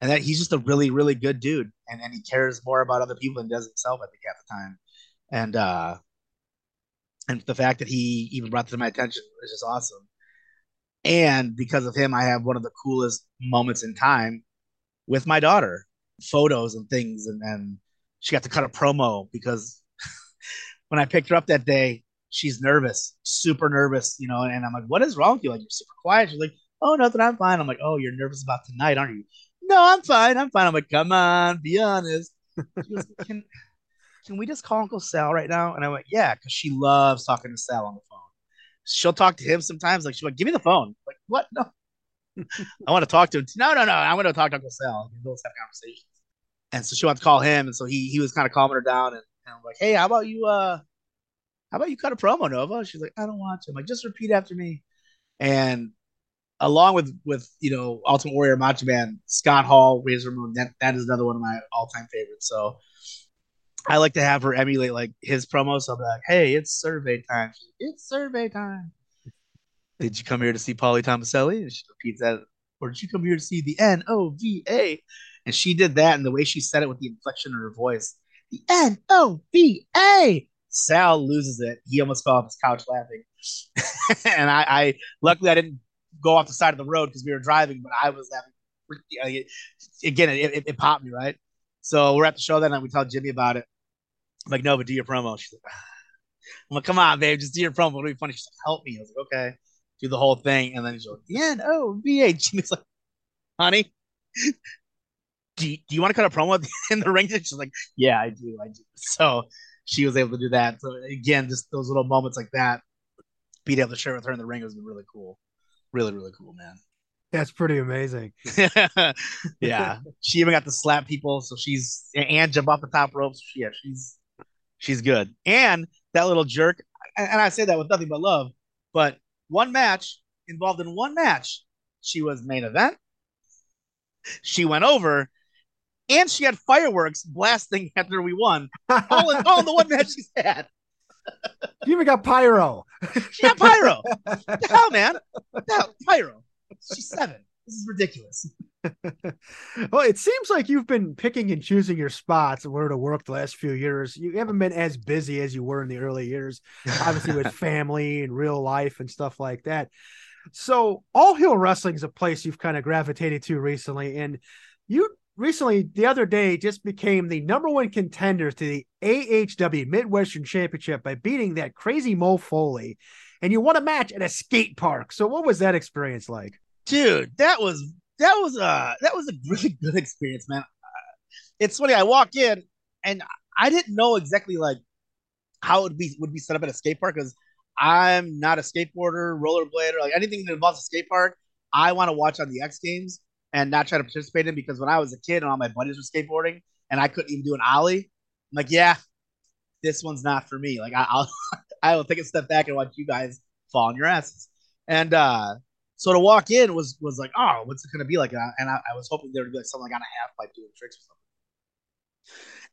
and that he's just a really, really good dude. And, and he cares more about other people than does himself, I think, half the time. And, uh, and the fact that he even brought to my attention is just awesome. And because of him, I have one of the coolest moments in time with my daughter, photos and things. And, and she got to cut a promo because when I picked her up that day, she's nervous, super nervous, you know. And I'm like, what is wrong with you? Like, you're super quiet. She's like, oh, nothing, I'm fine. I'm like, oh, you're nervous about tonight, aren't you? No, I'm fine. I'm fine. I'm like, come on, be honest. Goes, can, can we just call Uncle Sal right now? And I went, yeah, because she loves talking to Sal on the phone. She'll talk to him sometimes. Like, she's like, give me the phone. I'm like, what? No. I want to talk to him. No, no, no. I want to talk to Uncle Sal. We'll have conversations. And so she wanted to call him. And so he he was kind of calming her down. And, and I'm like, hey, how about you uh how about you cut a promo, Nova? She's like, I don't want to. I'm like, just repeat after me. And along with with you know Ultimate Warrior, Macho Man, Scott Hall, Razor Ramon, that that is another one of my all time favorites. So I like to have her emulate like his promos. So be like, hey, it's survey time. Like, it's survey time. Did you come here to see Paulie Tomaselli? And she repeats that. Or did you come here to see the N O V A? And she did that, and the way she said it with the inflection in her voice, the N O V A. Sal loses it. He almost fell off his couch laughing. and I, I, luckily I didn't go off the side of the road because we were driving, but I was laughing. Again, it, it, it, popped me right. So we're at the show that night. We tell Jimmy about it. I'm like, no, but do your promo. She's like, ah. I'm like, come on, babe, just do your promo. It'll be funny. She's like, help me. I was like, okay, do the whole thing, and then he's like, yeah, no, VA. Jimmy's like, honey, do you, do you want to cut a promo in the ring? She's like, yeah, I do, I do. So she was able to do that. So again, just those little moments like that, being able to share with her in the ring has been really cool. Really, really cool, man. That's pretty amazing. yeah, she even got to slap people, so she's and jump off the top ropes. Yeah, she's she's good. And that little jerk, and I say that with nothing but love, but one match involved in one match, she was main event. She went over, and she had fireworks blasting after we won. All in, all in the one match she's had. You even got pyro. she got pyro. the hell, man? No, pyro. She's seven. This is ridiculous. well, it seems like you've been picking and choosing your spots where to work the last few years. You haven't been as busy as you were in the early years, obviously with family and real life and stuff like that. So, All Heel Wrestling is a place you've kind of gravitated to recently, and you recently, the other day, just became the number one contender to the AHW Midwestern Championship by beating that crazy Mo Foley. And you won a match at a skate park. So, what was that experience like? Dude, that was that was a that was a really good experience, man. It's funny. I walk in and I didn't know exactly like how it would be would be set up at a skate park because I'm not a skateboarder, rollerblader, like anything that involves a skate park. I want to watch on the X Games and not try to participate in because when I was a kid and all my buddies were skateboarding and I couldn't even do an ollie, I'm like, yeah, this one's not for me. Like I, will I will take a step back and watch you guys fall on your asses. And uh, so to walk in was was like, oh, what's it gonna be like? And I, and I, I was hoping there would be like something like on a half pipe doing tricks or something.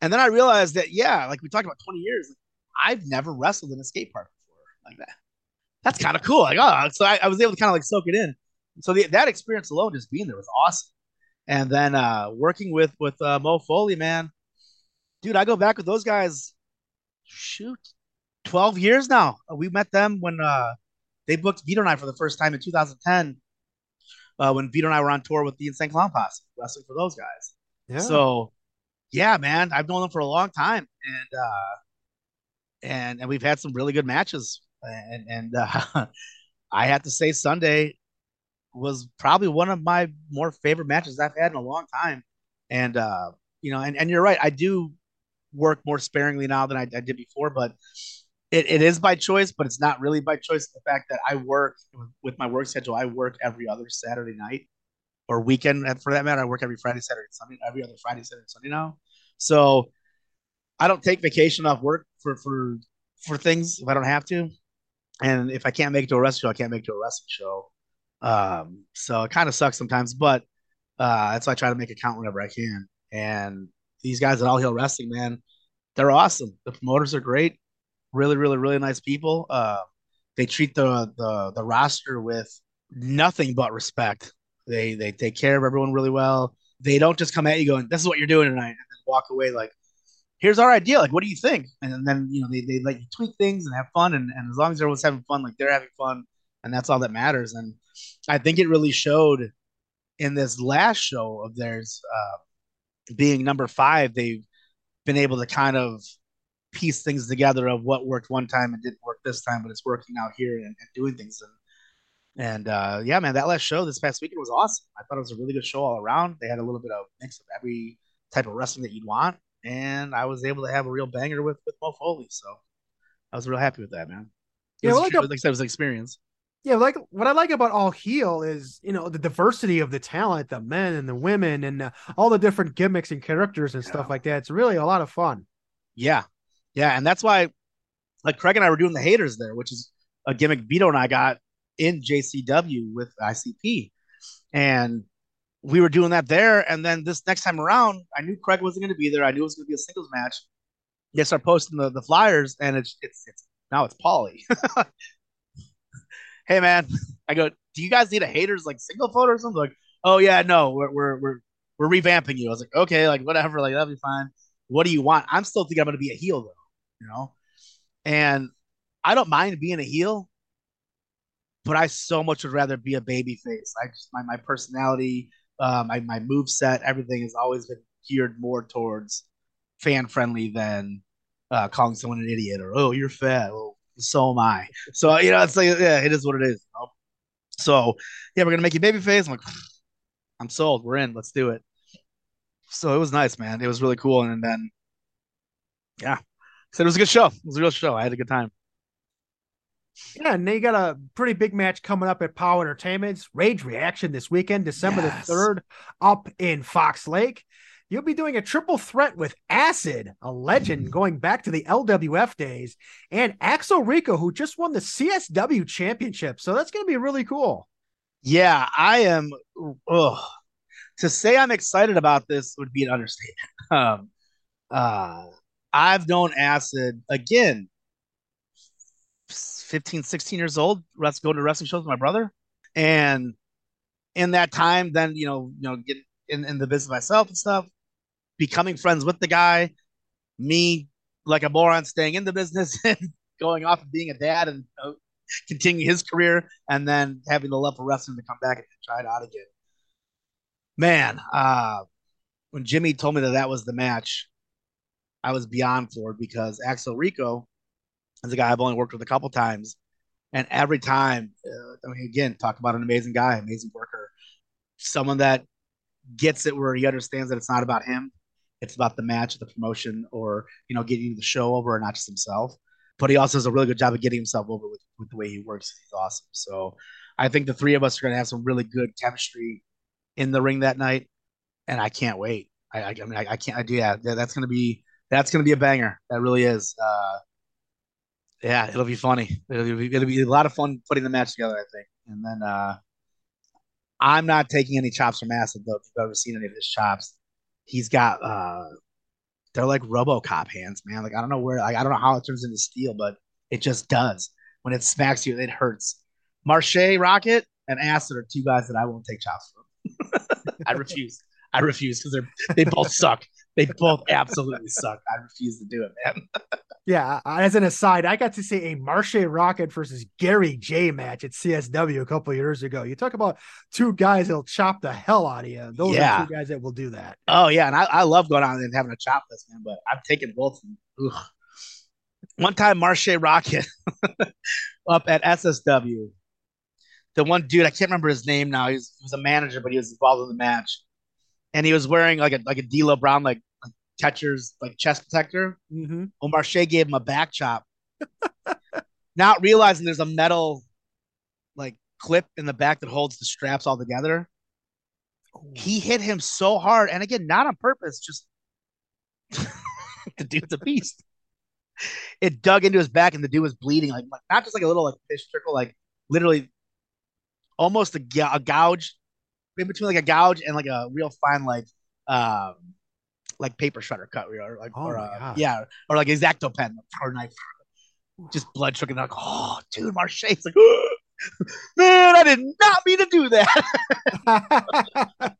And then I realized that yeah, like we talked about 20 years, like, I've never wrestled in a skate park before like that. That's kind of cool. Like oh, so I, I was able to kind of like soak it in so the, that experience alone, just being there, was awesome. And then uh, working with with uh, Mo Foley, man, dude, I go back with those guys. Shoot, twelve years now. We met them when uh, they booked Vito and I for the first time in 2010. Uh, when Vito and I were on tour with the Insane Clown Posse, wrestling for those guys. Yeah. So, yeah, man, I've known them for a long time, and uh, and and we've had some really good matches. And and uh, I have to say, Sunday was probably one of my more favorite matches I've had in a long time. And uh, you know, and, and you're right, I do work more sparingly now than I, I did before, but it, it is by choice, but it's not really by choice. The fact that I work with my work schedule, I work every other Saturday night or weekend for that matter. I work every Friday, Saturday, Sunday, every other Friday, Saturday, Sunday now. So I don't take vacation off work for for for things if I don't have to. And if I can't make it to a wrestling show, I can't make it to a wrestling show. Um, so it kind of sucks sometimes, but Uh, that's why I try to make a count whenever I can. And these guys at All Heel Wrestling, man, they're awesome. The promoters are great. Really, really, really nice people. Uh, they treat the, the the roster with nothing but respect. They they take care of everyone really well. They don't just come at you going, "This is what you're doing tonight," and then walk away like, "Here's our idea. Like, what do you think?" And then you know they, they let you tweak things and have fun. And, and as long as everyone's having fun, like they're having fun, and that's all that matters. And I think it really showed in this last show of theirs, uh, being number five. They've been able to kind of piece things together of what worked one time and didn't work this time, but it's working out here and, and doing things. And and uh, yeah, man, that last show this past weekend was awesome. I thought it was a really good show all around. They had a little bit of mix of every type of wrestling that you'd want, and I was able to have a real banger with with Mo Foley. So I was real happy with that, man. It Yeah, well, like a- like I said, it was an experience. Yeah, like what I like about All Heel is you know the diversity of the talent, the men and the women, and uh, all the different gimmicks and characters and stuff like that. It's really a lot of fun. Yeah, yeah, and that's why, like Craig and I were doing the haters there, which is a gimmick Vito and I got in JCW with ICP, and we were doing that there. And then this next time around, I knew Craig wasn't going to be there. I knew it was going to be a singles match. They start posting the, the flyers, and it's it's it's now it's Paulie. hey man, I go, do you guys need a haters like single photo or something? Like, oh yeah, no, we're we're we're we're revamping you. I was like, okay, like whatever, like that'll be fine. What do you want? I'm still thinking I'm going to be a heel though, you know, and I don't mind being a heel, but I so much would rather be a baby face. I just my my personality, uh, my my move set, everything has always been geared more towards fan friendly than uh, calling someone an idiot or oh you're fat. Well, so am I. So you know, it's like yeah, it is what it is. You know? So yeah, we're gonna make you baby face. I'm like, I'm sold. We're in. Let's do it. So it was nice, man. It was really cool. And then yeah, so it was a good show. It was a real show. I had a good time. Yeah, and then you got a pretty big match coming up at Power Entertainment's Rage Reaction this weekend, December Yes. the 3rd, up in Fox Lake. You'll be doing a triple threat with Acid, a legend going back to the LWF days, and Axel Rico, who just won the CSW championship. So that's going to be really cool. Yeah, I am. Ugh. To say I'm excited about this would be an understatement. Um, uh, I've known Acid again, 15, 16 years old. Let's go to wrestling shows with my brother, and in that time, then you know, you know, get in, in the business myself and stuff, becoming friends with the guy, me like a moron staying in the business and going off and being a dad and uh, continuing his career, and then having the love for wrestling to come back and try it out again. Man, uh, when Jimmy told me that that was the match, I was beyond floored because Axel Rico is a guy I've only worked with a couple times, and every time, uh, I mean, again, talk about an amazing guy, amazing worker, someone that gets it where he understands that it's not about him, it's about the match, the promotion, or you know, getting the show over, and not just himself. But he also does a really good job of getting himself over with, with the way he works. He's awesome. So I think the three of us are going to have some really good chemistry in the ring that night, and I can't wait. I, I, I mean, I, I can't. I do. Yeah, that's gonna be that's gonna be a banger. That really is. Uh, yeah, it'll be funny. It'll be, it'll be a lot of fun putting the match together. I think, and then uh, I'm not taking any chops from Acid though. If you've ever seen any of his chops, he's got. uh They're like RoboCop hands, man. Like I don't know where. Like, I don't know how it turns into steel, but it just does. When it smacks you, it hurts. Marche Rocket and Acid are two guys that I won't take chops from. I refuse. I refuse because they're they both suck. They both absolutely suck. I refuse to do it, man. Yeah, as an aside, I got to see a Marche Rocket versus Gary Jay match at CSW a couple years ago. You talk about two guys that'll chop the hell out of you. Those Yeah. are two guys that will do that. Oh yeah, and I, I love going out and having a chop fest, man. But I'm taking both. One time, Marche Rocket up at SSW. The one dude, I can't remember his name now. He was, he was a manager, but he was involved in the match, and he was wearing like a like a D'Lo Brown like, like catcher's like chest protector. Mm-hmm. Well, Marche gave him a back chop, not realizing there's a metal like clip in the back that holds the straps all together. He hit him so hard, and again, not on purpose, just the dude's a beast. It dug into his back, and the dude was bleeding, like not just like a little like fish trickle, like literally almost a, a gouge in between like a gouge and like a real fine like um like paper shredder cut or like Oh or uh, yeah or like exacto pen or knife just blood sugar like oh dude Marche it's like man I did not mean to do that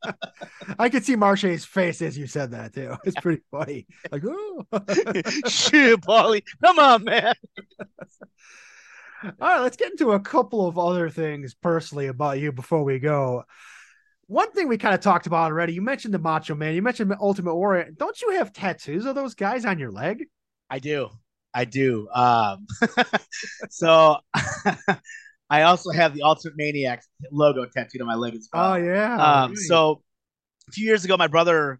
I could see Marche's face as you said that too. It's pretty funny. Like, oh. shit Paulie come on man All right, let's get into a couple of other things personally about you before we go. One thing we kind of talked about already, you mentioned the Macho Man, you mentioned Ultimate Warrior. Don't you have tattoos of those guys on your leg? I do. I do. Um, so I also have the Ultimate Maniac logo tattooed on my leg as well. Oh yeah. Um, Right. so a few years ago, my brother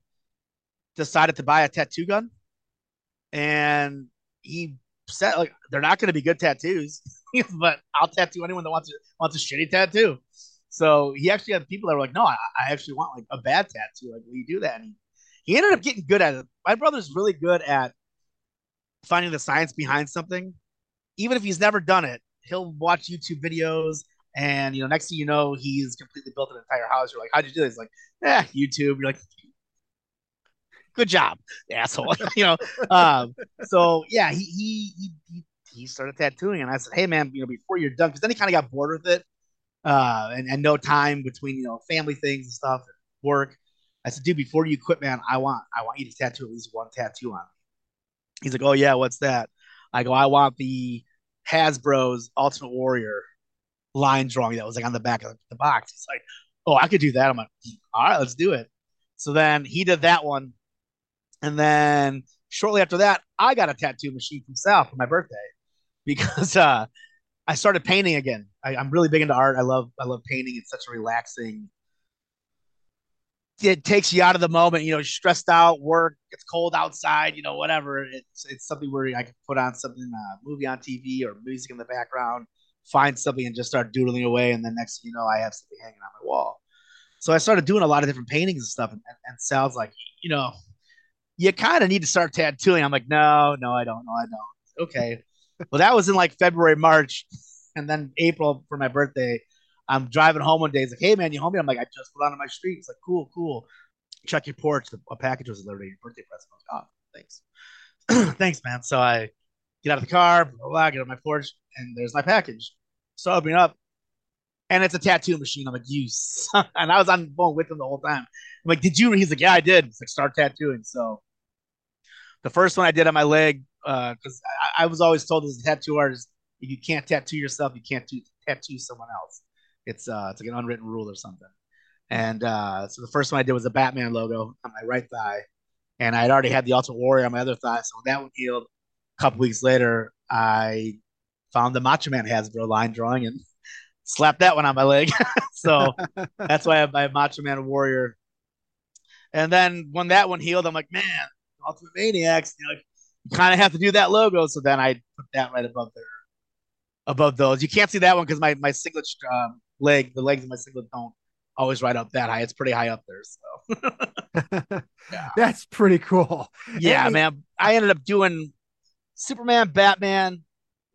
decided to buy a tattoo gun, and he said, "Like they're not going to be good tattoos, but I'll tattoo anyone that wants a, wants a shitty tattoo." So he actually had people that were like, "No, I, I actually want like a bad tattoo. Like, will you do that?" And he, he ended up getting good at it. My brother's really good at finding the science behind something, even if he's never done it. He'll watch YouTube videos, and you know, next thing you know, he's completely built an entire house. You're like, "How'd you do this?" Like, "Eh, YouTube." You're like, "Good job, asshole." you know. Um, so yeah, he he he he started tattooing, and I said, "Hey, man, you know, before you're done," because then he kind of got bored with it, uh, and and no time between you know family things and stuff, and work. I said, "Dude, before you quit, man, I want I want you to tattoo at least one tattoo on me." He's like, "Oh yeah, what's that?" I go, "I want the Hasbro's Ultimate Warrior line drawing that was like on the back of the box." He's like, "Oh, I could do that." I'm like, "All right, let's do it." So then he did that one, and then shortly after that, I got a tattoo machine from Sal for my birthday because uh, I started painting again. I, I'm really big into art. I love I love painting. It's such a relaxing. It takes you out of the moment. You know, you're stressed out, work. It's cold outside. You know, whatever. It's it's something where I can put on something, uh, movie on TV or music in the background, find something and just start doodling away. And then next thing you know, I have something hanging on my wall. So I started doing a lot of different paintings and stuff. And, and, and Sal's like, you know, you kind of need to start tattooing. I'm like, no, no, I don't. No, I don't. Okay. Well, that was in like February, March, and then April for my birthday. I'm driving home one day. He's like, hey man, you home? I'm like, I just put on my street. It's like, cool, cool. Check your porch. A package was delivered. Your birthday present. I was like, oh, thanks, thanks, man. So I get out of the car, blah, blah, blah, get on my porch, and there's my package. So I open it up, and it's a tattoo machine. I'm like, you, and I was on the phone with him the whole time. I'm like, did you? He's like, yeah, I did. It's like, start tattooing. So the first one I did on my leg, uh, because I, I was always told as a tattoo artist, if you can't tattoo yourself, you can't do, tattoo someone else. It's uh, it's like an unwritten rule or something. And uh, so the first one I did was a Batman logo on my right thigh, and I had already had the Ultimate Warrior on my other thigh. So that one healed, a couple weeks later, I found the Macho Man Hasbro line drawing and slapped that one on my leg. so that's why I have my Macho Man Warrior. And then when that one healed, I'm like, man, Ultimate Maniacs, you know, you kind of have to do that logo. So then I put that right above there, above those. You can't see that one because my my singlet um, leg, the legs of my singlet don't always right up that high. It's pretty high up there. So Yeah. That's pretty cool. yeah, And- man. I ended up doing Superman, Batman,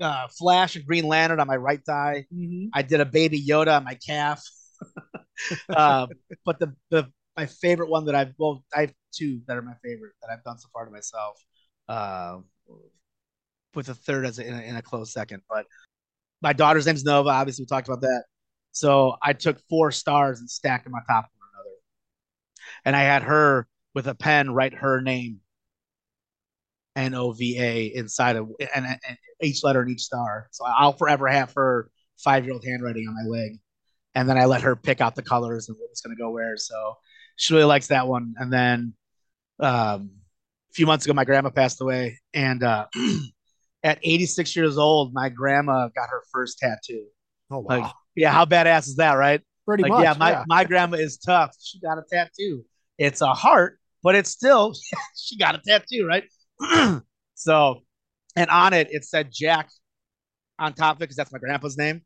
uh, Flash, and Green Lantern on my right thigh. Mhm. I did a baby Yoda on my calf. um, but the the my favorite one that I've well, I have two that are my favorite that I've done so far to myself. Uh, with a third as a, in, a, in a close second, but my daughter's name's Nova. Obviously, we talked about that. So I took four stars and stacked them on top of one another, and I had her with a pen write her name, N O V A, inside of and, and each letter in each star. So I'll forever have her five year old handwriting on my leg and then I let her pick out the colors and what was going to go where. So she really likes that one. And then um, few months ago, my grandma passed away, and uh, at 86 years old, my grandma got her first tattoo. Oh wow. Like, yeah, how badass is that, right? pretty like, much. yeah, my my grandma is tough. She got a tattoo. It's a heart, but it's still she got a tattoo, right? so, and on it it said Jack on top of it because that's my grandpa's name.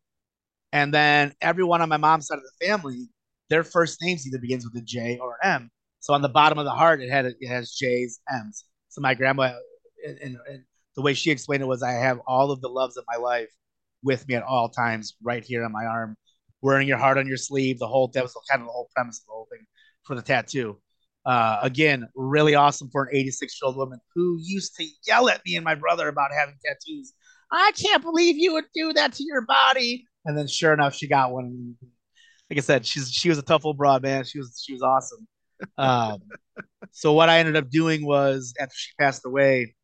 And then everyone on my mom's side of the family, their first names either begins with a J or an M. So on the bottom of the heart, it had it has J's, M's. So my grandma, and, and, and the way she explained it was, I have all of the loves of my life with me at all times, right here on my arm, wearing your heart on your sleeve. The whole that was kind of the whole premise of the whole thing for the tattoo. Uh, again, really awesome for an 86 year old woman who used to yell at me and my brother about having tattoos. I can't believe you would do that to your body. And then, sure enough, she got one. Like I said, she's she was a tough old broad man. She was she was awesome. Um, so what I ended up doing was after she passed away,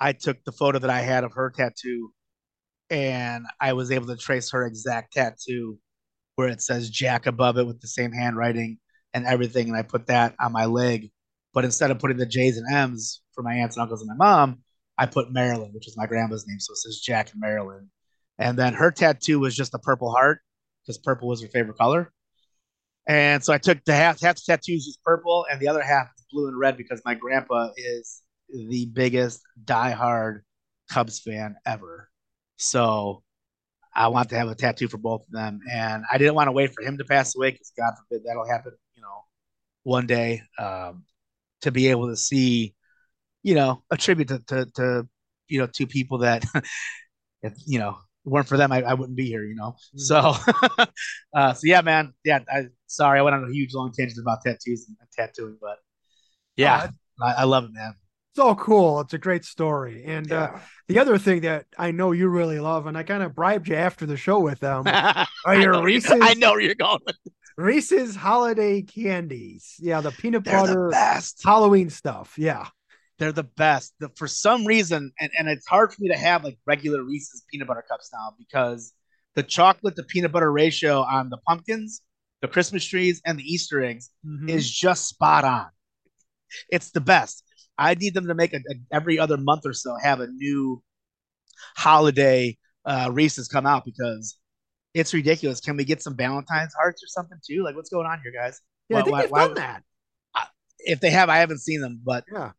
I took the photo that I had of her tattoo, and I was able to trace her exact tattoo, where it says Jack above it with the same handwriting and everything, and I put that on my leg. But instead of putting the J's and M's for my aunts and uncles and my mom, I put Marilyn, which is my grandma's name, so it says Jack and Marilyn. And then her tattoo was just a purple heart because purple was her favorite color. And so I took the half half the tattoos is purple and the other half is blue and red because my grandpa is the biggest diehard Cubs fan ever. So I want to have a tattoo for both of them. And I didn't want to wait for him to pass away because God forbid that'll happen, you know, one day. Um, to be able to see, you know, a tribute to, to, to you know, two people that, you know, weren't for them, I, I wouldn't be here, you know. Mm-hmm. So, uh, so yeah, man. Yeah, I sorry I went on a huge long tangent about tattoos and, tattooing, but yeah, uh, I, I, love it, man. So cool. It's a great story. And uh, yeah. uh, the other thing that I know you really love, and I kind of bribed you after the show with them, are your Reese's. I know where you're going. Reese's holiday candies. Yeah, the peanut They're butter the Halloween stuff. Yeah. They're the best. The, for some reason, and, and it's hard for me to have like regular Reese's peanut butter cups now because the chocolate to peanut butter ratio on the pumpkins, the Christmas trees, and the Easter eggs mm-hmm. is just spot on. It's the best. I need them to make a, a, every other month or so have a new holiday uh, Reese's come out because it's ridiculous. Can we get some Valentine's hearts or something too? Like, what's going on here, guys? Yeah, why, I think why, they've why, done that. if they have, I haven't seen them, but yeah,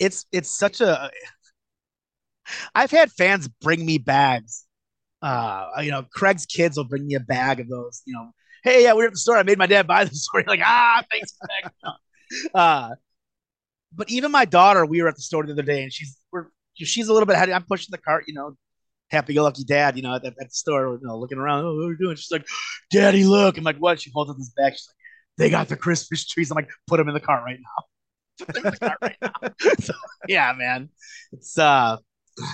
it's it's such a I've had fans bring me bags. Uh, you know, Craig's kids will bring me a bag of those. You know, hey, yeah, we are at the store. I made my dad buy the store. like, ah, thanks. uh, but even my daughter, we were at the store the other day, and she's we're she's a little bit ahead. I'm pushing the cart, you know, happy go lucky dad, you know, at, at the store, you know, looking around. Oh, what are doing? She's like, Daddy, look. I'm like, what? She holds up this bag. She's like, they got the Christmas trees. I'm like, put them in the cart right now right now. yeah, man, it's uh,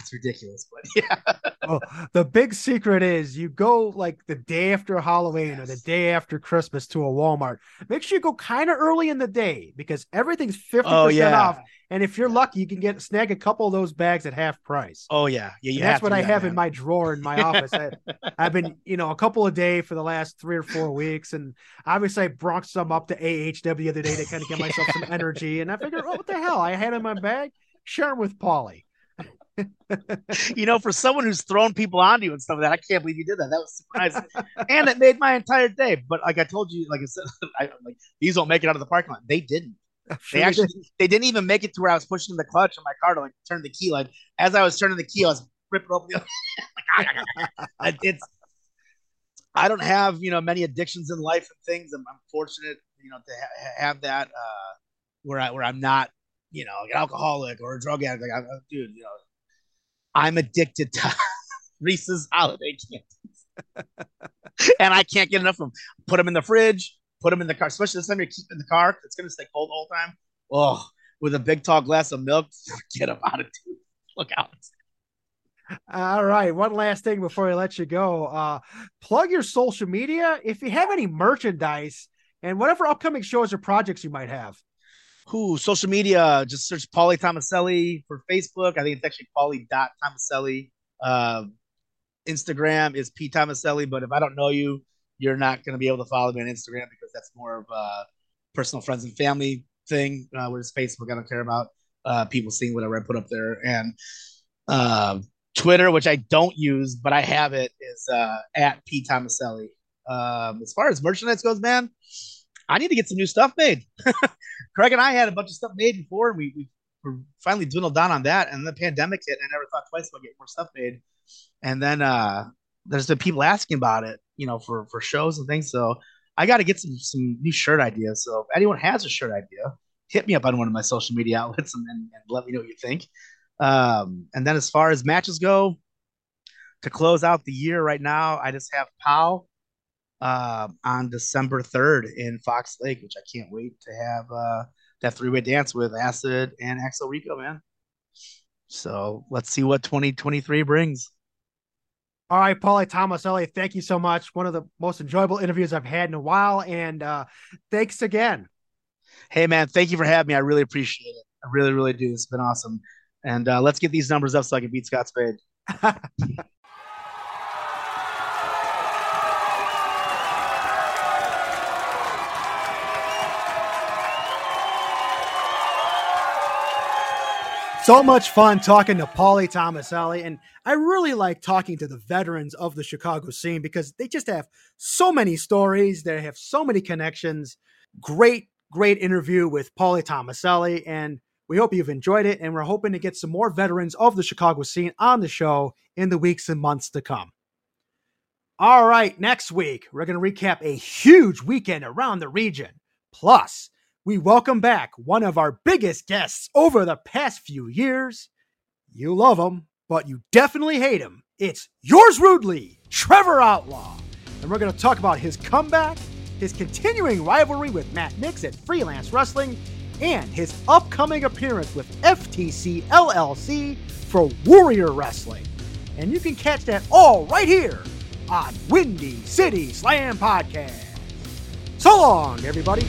it's ridiculous, but yeah. well, the big secret is you go like the day after Halloween yes. or the day after Christmas to a Walmart. Make sure you go kind of early in the day because everything's 50% oh, yeah. off. And if you're lucky, you can get snag a couple of those bags at half price. Oh yeah, yeah. that's what I have man. in my drawer in my office. I, have been, you know, a couple a day for the last three or four weeks, and obviously I brought some up to AHW the other day to kind of get myself some energy. And I figured, oh, what the hell? I had in my bag. Share them with Paulie. You know, for someone who's thrown people onto you and stuff like that, I can't believe you did that. That was surprising, and it made my entire day. But like I told you, like I said, I, like these won't make it out of the parking lot. They didn't. They actually they didn't even make it to where I was pushing the clutch on my car to like turn the key. Like as I was turning the key, I was ripping open the. it's. I don't have you know many addictions in life and things. I'm, I'm fortunate you know to ha- have that uh, where I where I'm not you know an alcoholic or a drug addict. Like, I, dude, you know, I'm addicted to Reese's holiday candies, and I can't get enough of them. Put them in the fridge put them in the car, especially this time you're keeping the car. It's gonna stay cold the time. Oh, with a big tall glass of milk, forget about it. Dude. Look out. All right. One last thing before I let you go. Uh, plug your social media. If you have any merchandise and whatever upcoming shows or projects you might have. Who social media? Just search Paulie Tomaselli for Facebook. I think it's actually Paulie.Tomaselli. Uh, Instagram is P Tomaselli. But if I don't know you, you're not going to be able to follow me on Instagram because that's more of a personal friends and family thing. Uh, whereas Facebook, I don't care about uh, people seeing whatever I put up there. And uh, Twitter, which I don't use, but I have it, is uh, at P Tomaselli. Um, as far as merchandise goes, man, I need to get some new stuff made. Craig and I had a bunch of stuff made before, and we, we were finally dwindled down on that. And the pandemic hit, and I never thought twice about getting more stuff made. And then uh, there's been people asking about it, you know, for for shows and things. So I got to get some some new shirt ideas. So if anyone has a shirt idea, hit me up on one of my social media outlets and, and, and let me know what you think. Um, and then as far as matches go, to close out the year right now, I just have POW uh, on December 3rd in Fox Lake, which I can't wait to have uh, that three way dance with Acid and Axel Rico, man. So let's see what 2023 brings. All right, Paulie Tomaselli, thank you so much. One of the most enjoyable interviews I've had in a while. And uh, thanks again. Hey, man, thank you for having me. I really appreciate it. I really, really do. It's been awesome. And uh, let's get these numbers up so I can beat Scott Spade. So much fun talking to Paulie Tomaselli, and I really like talking to the veterans of the Chicago scene because they just have so many stories. They have so many connections. Great, great interview with Paulie Tomaselli, and we hope you've enjoyed it. And we're hoping to get some more veterans of the Chicago scene on the show in the weeks and months to come. All right, next week, we're going to recap a huge weekend around the region. Plus, we welcome back one of our biggest guests over the past few years. You love him, but you definitely hate him. It's yours rudely, Trevor Outlaw. And we're going to talk about his comeback, his continuing rivalry with Matt Knicks at Freelance Wrestling, and his upcoming appearance with FTC LLC for Warrior Wrestling. And you can catch that all right here on Windy City Slam Podcast. So long, everybody.